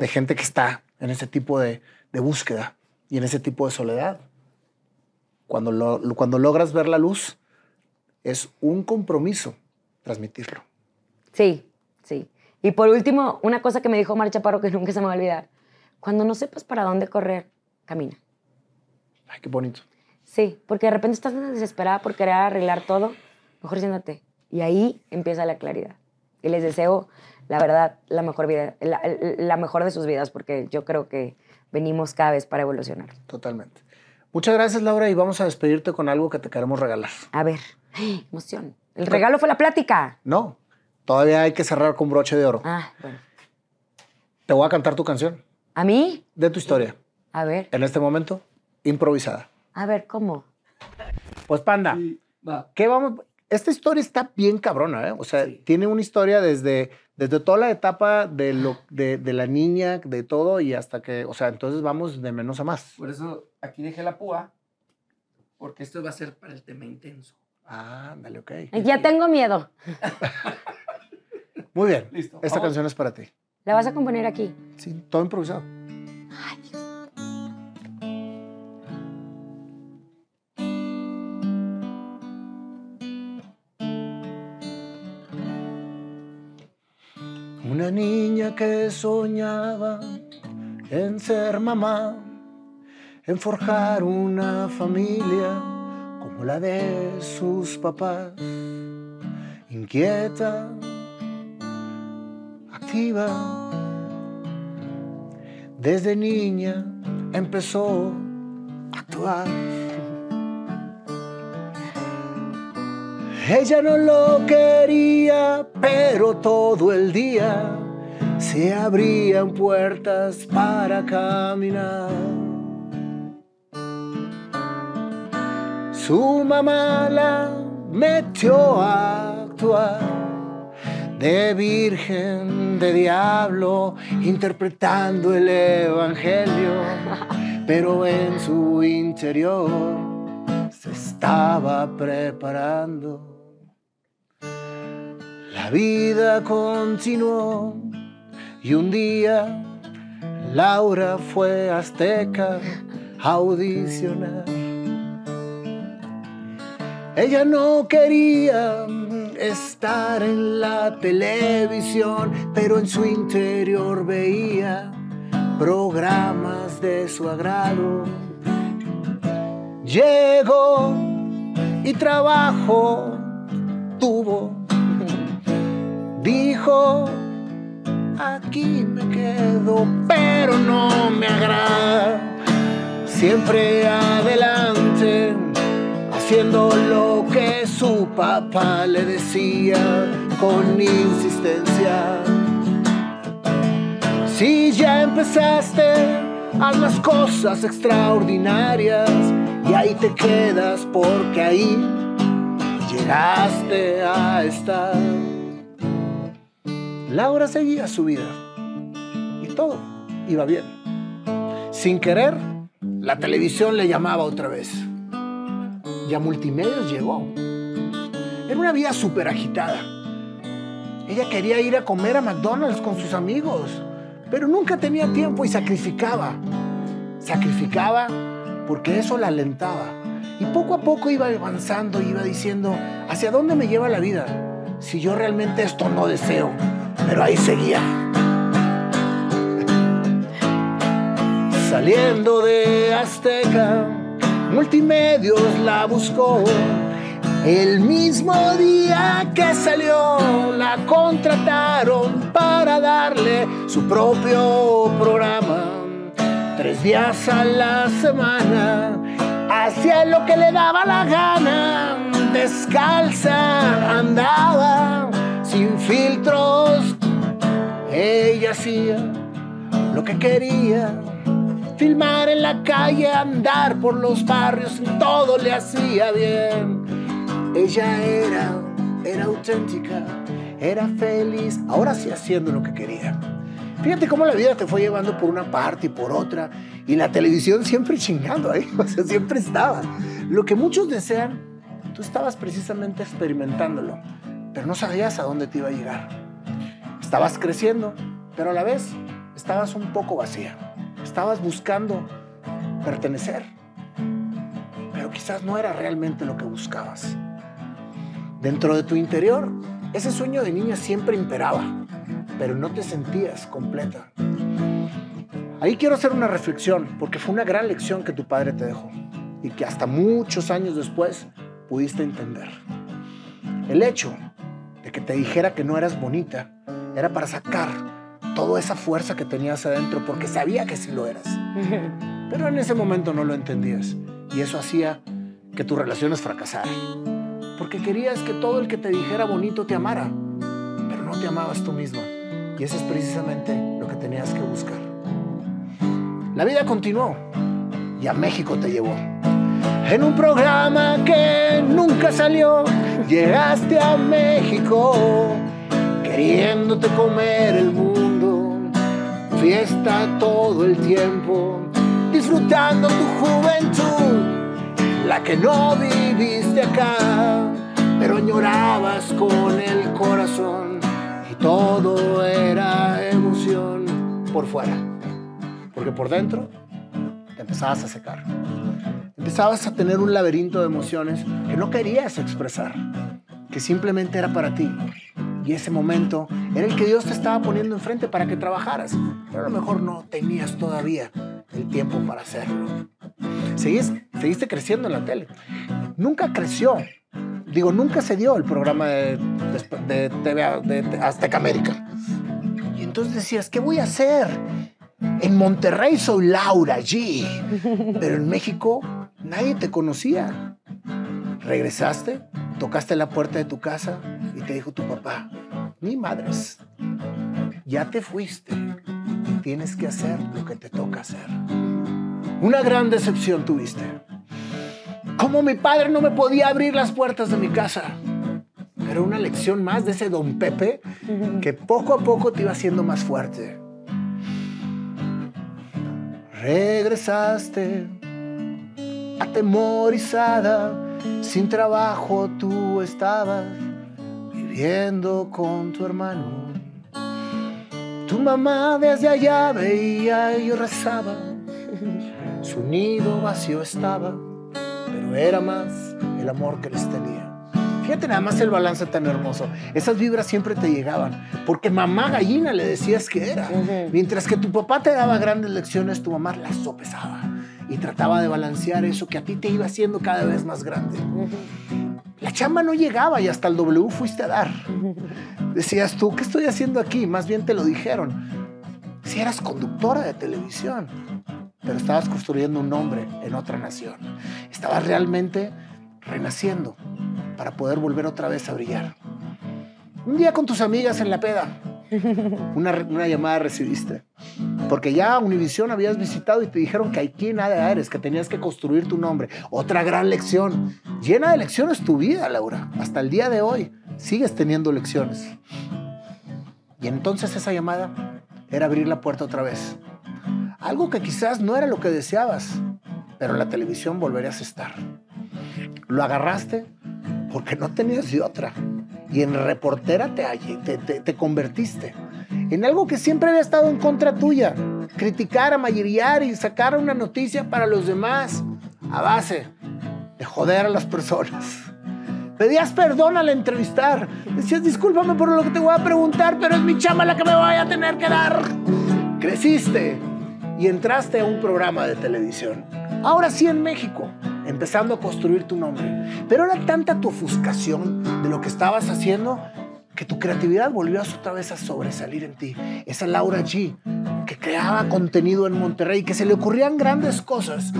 de gente que está en ese tipo de, de búsqueda y en ese tipo de soledad. Cuando, lo- cuando logras ver la luz, es un compromiso transmitirlo. Sí, sí. Y por último, una cosa que me dijo Mar Chaparro que nunca se me va a olvidar. Cuando no sepas para dónde correr, camina. Ay, qué bonito. Sí, porque de repente estás desesperada por querer arreglar todo, mejor siéntate. Y ahí empieza la claridad. Y les deseo, la verdad, la mejor vida, la, la mejor de sus vidas, porque yo creo que venimos cada vez para evolucionar. Totalmente. Muchas gracias, Laura, y vamos a despedirte con algo que te queremos regalar. A ver, ¡ay, emoción. El regalo fue la plática. No, todavía hay que cerrar con broche de oro. Ah, bueno. Te voy a cantar tu canción ¿A mí? de tu historia. A ver, En este momento, improvisada. a ver, ¿cómo? Pues, Panda, ¿qué vamos? Esta historia está bien cabrona, ¿eh? O sea, tiene una historia desde, desde toda la etapa de, lo, de, de la niña, de todo, y hasta que, o sea, entonces vamos de menos a más. Por eso aquí dejé la púa, porque esto va a ser para el tema intenso. Ah, dale, ok. Ya tengo miedo. Muy bien. Listo, Esta vamos. canción es para ti. ¿La vas a componer aquí? Sí, todo improvisado. Una niña que soñaba en ser mamá, en forjar una familia como la de sus papás, inquieta, activa. Desde niña empezó a actuar. Ella no lo quería, pero todo el día se abrían puertas para caminar. Su mamá la metió a actuar de virgen, de diablo, interpretando el evangelio, pero en su interior se estaba preparando. La vida continuó y un día Laura fue Azteca a audicionar. Ella no quería estar en la televisión, pero en su interior veía programas de su agrado. Llegó y trabajo tuvo. Dijo, aquí me quedo, pero no me agrada. Siempre adelante, haciendo lo que su papá le decía con insistencia. Si ya empezaste, haz las cosas extraordinarias y ahí te quedas porque ahí llegaste a estar. Laura seguía su vida y todo iba bien. Sin querer, la televisión le llamaba otra vez. Y a Multimedios llegó. Era una vida súper agitada. Ella quería ir a comer a McDonald's con sus amigos, pero nunca tenía tiempo y sacrificaba. Sacrificaba porque eso la alentaba. Y poco a poco iba avanzando, iba diciendo, ¿hacia dónde me lleva la vida? Si yo realmente esto no deseo. Pero ahí seguía. Saliendo de Azteca, Multimedios la buscó. El mismo día que salió, la contrataron para darle su propio programa. Tres días a la semana, hacía lo que le daba la gana. Descalza andaba, sin filtros. Ella hacía lo que quería. Filmar en la calle, andar por los barrios, todo le hacía bien. Ella era, era auténtica, era feliz, ahora sí haciendo lo que quería. Fíjate cómo la vida te fue llevando por una parte y por otra, y la televisión siempre chingando ahí, o sea, siempre estaba. Lo que muchos desean, tú estabas precisamente experimentándolo, pero no sabías a dónde te iba a llegar. Estabas creciendo, pero a la vez estabas un poco vacía. Estabas buscando pertenecer, pero quizás no era realmente lo que buscabas. Dentro de tu interior, ese sueño de niña siempre imperaba, pero no te sentías completa. Ahí quiero hacer una reflexión, porque fue una gran lección que tu padre te dejó y que hasta muchos años después pudiste entender. El hecho de que te dijera que no eras bonita era para sacar toda esa fuerza que tenías adentro, porque sabía que sí lo eras. Pero en ese momento no lo entendías y eso hacía que tus relaciones fracasaran. Porque querías que todo el que te dijera bonito te amara, pero no te amabas tú misma. Y eso es precisamente lo que tenías que buscar. La vida continuó y a México te llevó. En un programa que nunca salió, llegaste a México queriéndote comer el mundo. Fiesta todo el tiempo, disfrutando tu juventud, la que no viviste acá, pero añorabas con el corazón y todo era emoción por fuera, porque por dentro te empezabas a secar. Empezabas a tener un laberinto de emociones que no querías expresar, que simplemente era para ti. Y ese momento era el que Dios te estaba poniendo enfrente para que trabajaras. Pero a lo mejor no tenías todavía el tiempo para hacerlo. Seguiste, seguiste creciendo en la tele. Nunca creció. Digo, nunca se dio el programa de, de, TV de Azteca América. Y entonces decías, ¿qué voy a hacer? En Monterrey soy Laura G. Pero en México nadie te conocía. Regresaste, tocaste la puerta de tu casa y te dijo tu papá, ni madres, ya te fuiste, tienes que hacer lo que te toca hacer. Una gran decepción tuviste. Como mi padre no me podía abrir las puertas de mi casa. Era una lección más de ese don Pepe que poco a poco te iba haciendo más fuerte. Regresaste atemorizada, sin trabajo tú estabas bebiendo con tu hermano. Tu mamá desde allá veía y rezaba. Su nido vacío estaba, pero era más el amor que les tenía. Fíjate nada más el balance tan hermoso. Esas vibras siempre te llegaban, porque mamá gallina le decías que era. Mientras que tu papá te daba grandes lecciones, tu mamá las sopesaba y trataba de balancear eso que a ti te iba haciendo cada vez más grande. La chamba no llegaba y hasta el W fuiste a dar. Decías tú, ¿qué estoy haciendo aquí? Más bien te lo dijeron. Si eras conductora de televisión, pero estabas construyendo un nombre en otra nación. Estabas realmente renaciendo para poder volver otra vez a brillar. Un día con tus amigas en la peda, una, una llamada recibiste. Porque ya Univisión habías visitado y te dijeron que aquí nada eres, que tenías que construir tu nombre. Otra gran lección. Llena de lecciones tu vida, Laura. Hasta el día de hoy sigues teniendo lecciones. Y entonces esa llamada era abrir la puerta otra vez. Algo que quizás no era lo que deseabas, pero en la televisión volverías a estar. Lo agarraste porque no tenías de otra. Y en reportera te, te, te, convertiste en algo que siempre había estado en contra tuya. Criticar, amayeriar y sacar una noticia para los demás a base de joder a las personas. Pedías perdón al entrevistar. Decías, discúlpame por lo que te voy a preguntar, pero es mi chama la que me voy a tener que dar. Creciste y entraste a un programa de televisión. Ahora sí en México empezando a construir tu nombre. Pero era tanta tu ofuscación de lo que estabas haciendo que tu creatividad volvió otra vez a sobresalir en ti. Esa Laura G, que creaba contenido en Monterrey, que se le ocurrían grandes cosas,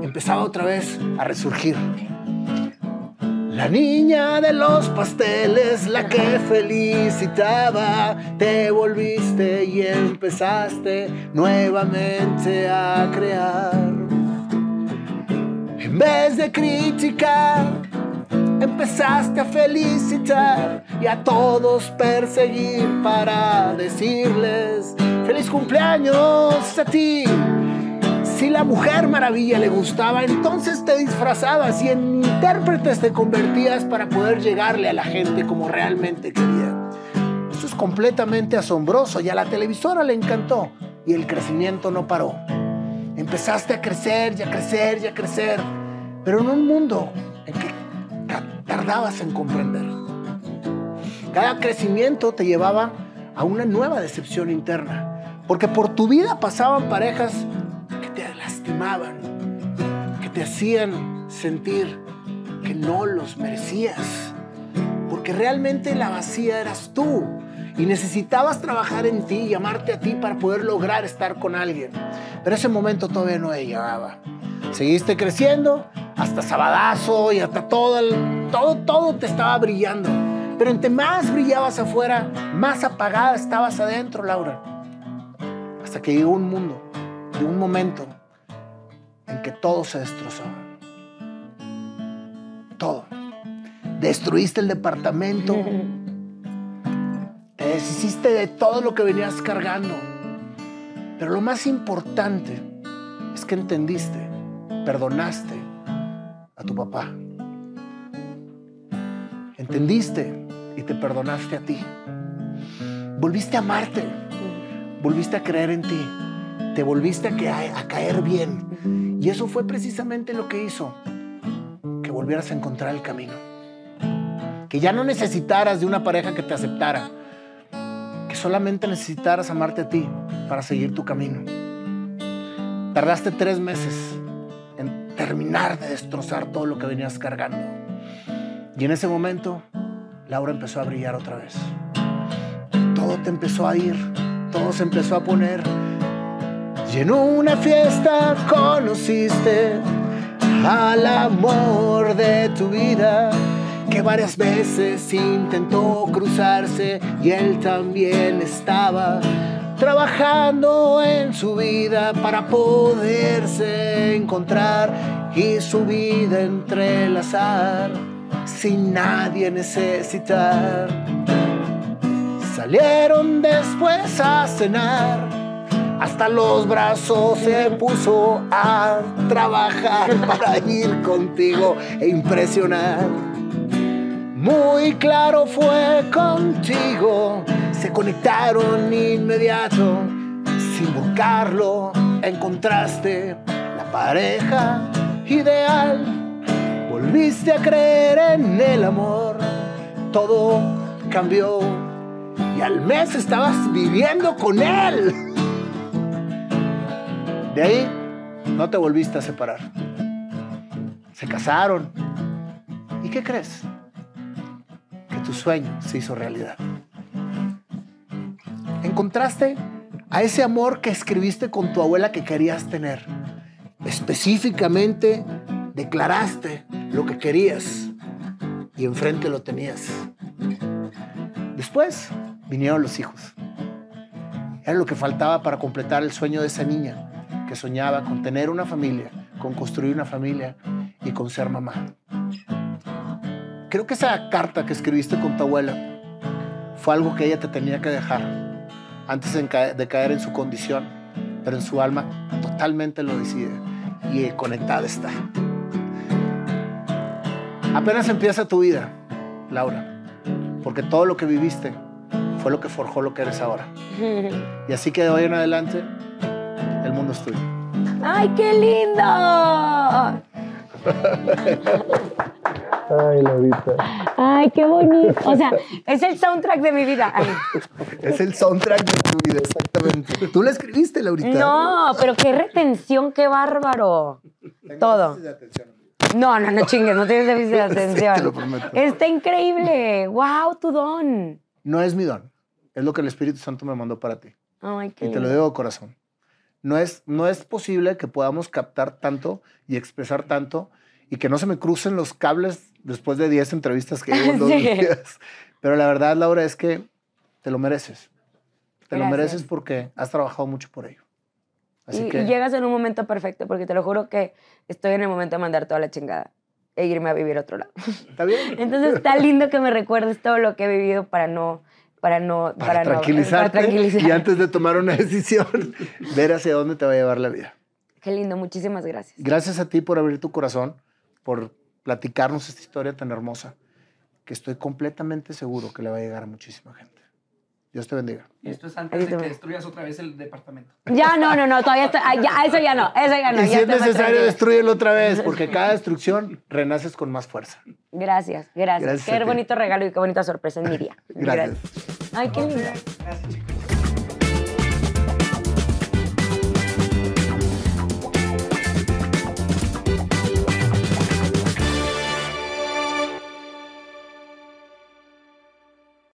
empezaba otra vez a resurgir. La niña de los pasteles, la que felicitaba, te volviste y empezaste nuevamente a crear. En vez de criticar, empezaste a felicitar y a todos perseguir para decirles feliz cumpleaños a ti. Si la mujer maravilla le gustaba, entonces te disfrazabas y en intérpretes te convertías para poder llegarle a la gente como realmente quería. Esto es completamente asombroso y a la televisora le encantó y el crecimiento no paró. Empezaste a crecer y a crecer y a crecer pero en un mundo en que tardabas en comprender. Cada crecimiento te llevaba a una nueva decepción interna, porque por tu vida pasaban parejas que te lastimaban, que te hacían sentir que no los merecías, porque realmente la vacía eras tú y necesitabas trabajar en ti y amarte a ti para poder lograr estar con alguien. Pero ese momento todavía no llegaba. Seguiste creciendo hasta Sabadazo y hasta todo, todo, todo te estaba brillando. Pero entre más brillabas afuera, más apagada estabas adentro, Laura. Hasta que llegó un mundo, de un momento en que todo se destrozó. Todo. Destruiste el departamento. Te deshiciste de todo lo que venías cargando. Pero lo más importante es que entendiste, perdonaste a tu papá. Entendiste y te perdonaste a ti. Volviste a amarte. Volviste a creer en ti. Te volviste a, a caer bien. Y eso fue precisamente lo que hizo que volvieras a encontrar el camino. Que ya no necesitaras de una pareja que te aceptara. Solamente necesitaras amarte a ti para seguir tu camino. Tardaste tres meses terminar de destrozar todo lo que venías cargando. Y en ese momento, Laura empezó a brillar otra vez. Todo te empezó a ir, todo se empezó a poner. Y en una fiesta conociste al amor de tu vida, que varias veces intentó cruzarse y él también estaba trabajando en su vida para poderse encontrar y su vida entrelazar sin nadie necesitar. Salieron después a cenar, hasta los brazos se puso a trabajar para ir contigo e impresionar. Muy claro fue contigo, se conectaron inmediato, sin buscarlo, encontraste la pareja ideal. Volviste a creer en el amor, todo cambió y al mes estabas viviendo con él. De ahí no te volviste a separar. Se casaron. ¿Y qué crees? Tu sueño se hizo realidad. Encontraste a ese amor que escribiste con tu abuela que querías tener. Específicamente declaraste lo que querías y enfrente lo tenías. Después vinieron los hijos. Era lo que faltaba para completar el sueño de esa niña que soñaba con tener una familia, con construir una familia y con ser mamá. Creo que esa carta que escribiste con tu abuela fue algo que ella te tenía que dejar antes de caer en su condición, pero en su alma totalmente lo decide y conectada está. Apenas empieza tu vida, Laura, porque todo lo que viviste fue lo que forjó lo que eres ahora. Y así que de hoy en adelante, el mundo es tuyo. ¡Ay, qué lindo! Ay, Laurita. Ay, qué bonito. O sea, es el soundtrack de mi vida. Es el soundtrack de tu vida, exactamente. Tú la escribiste, Laurita. No, pero qué retención, qué bárbaro. Todo. No, no, no chingues, no tienes déficit de atención. te lo prometo. Está increíble. Wow, tu don. No es mi don. Es lo que el Espíritu Santo me mandó para ti. Ay, qué Y te lo digo de corazón. No es, no es posible que podamos captar tanto y expresar tanto y que no se me crucen los cables después de 10 entrevistas que llevo en dos Sí. días. Pero la verdad, Laura, es que te lo mereces. Te lo Gracias. mereces porque has trabajado mucho por ello. Así y, que y llegas en un momento perfecto, porque te lo juro que estoy en el momento de mandar toda la chingada e irme a vivir a otro lado. está bien. Entonces está lindo que me recuerdes todo lo que he vivido para no, para no, Para, no- tranquilizarte para tranquilizar. y antes de tomar una decisión, ver hacia dónde te va a llevar la vida. Qué lindo, muchísimas gracias. Gracias a ti por abrir tu corazón, por platicarnos esta historia tan hermosa, que estoy completamente seguro que le va a llegar a muchísima gente. Dios te bendiga. Y esto es antes de que destruyas otra vez el departamento. Ya, no, no, no, todavía está, ya, eso ya no, eso ya no. y ya si es necesario, destruyelo otra vez, porque cada destrucción renaces con más fuerza. Gracias, gracias. Gracias qué bonito regalo y qué bonita sorpresa en mi día. Gracias. Ay, qué lindo. Gracias, chicos.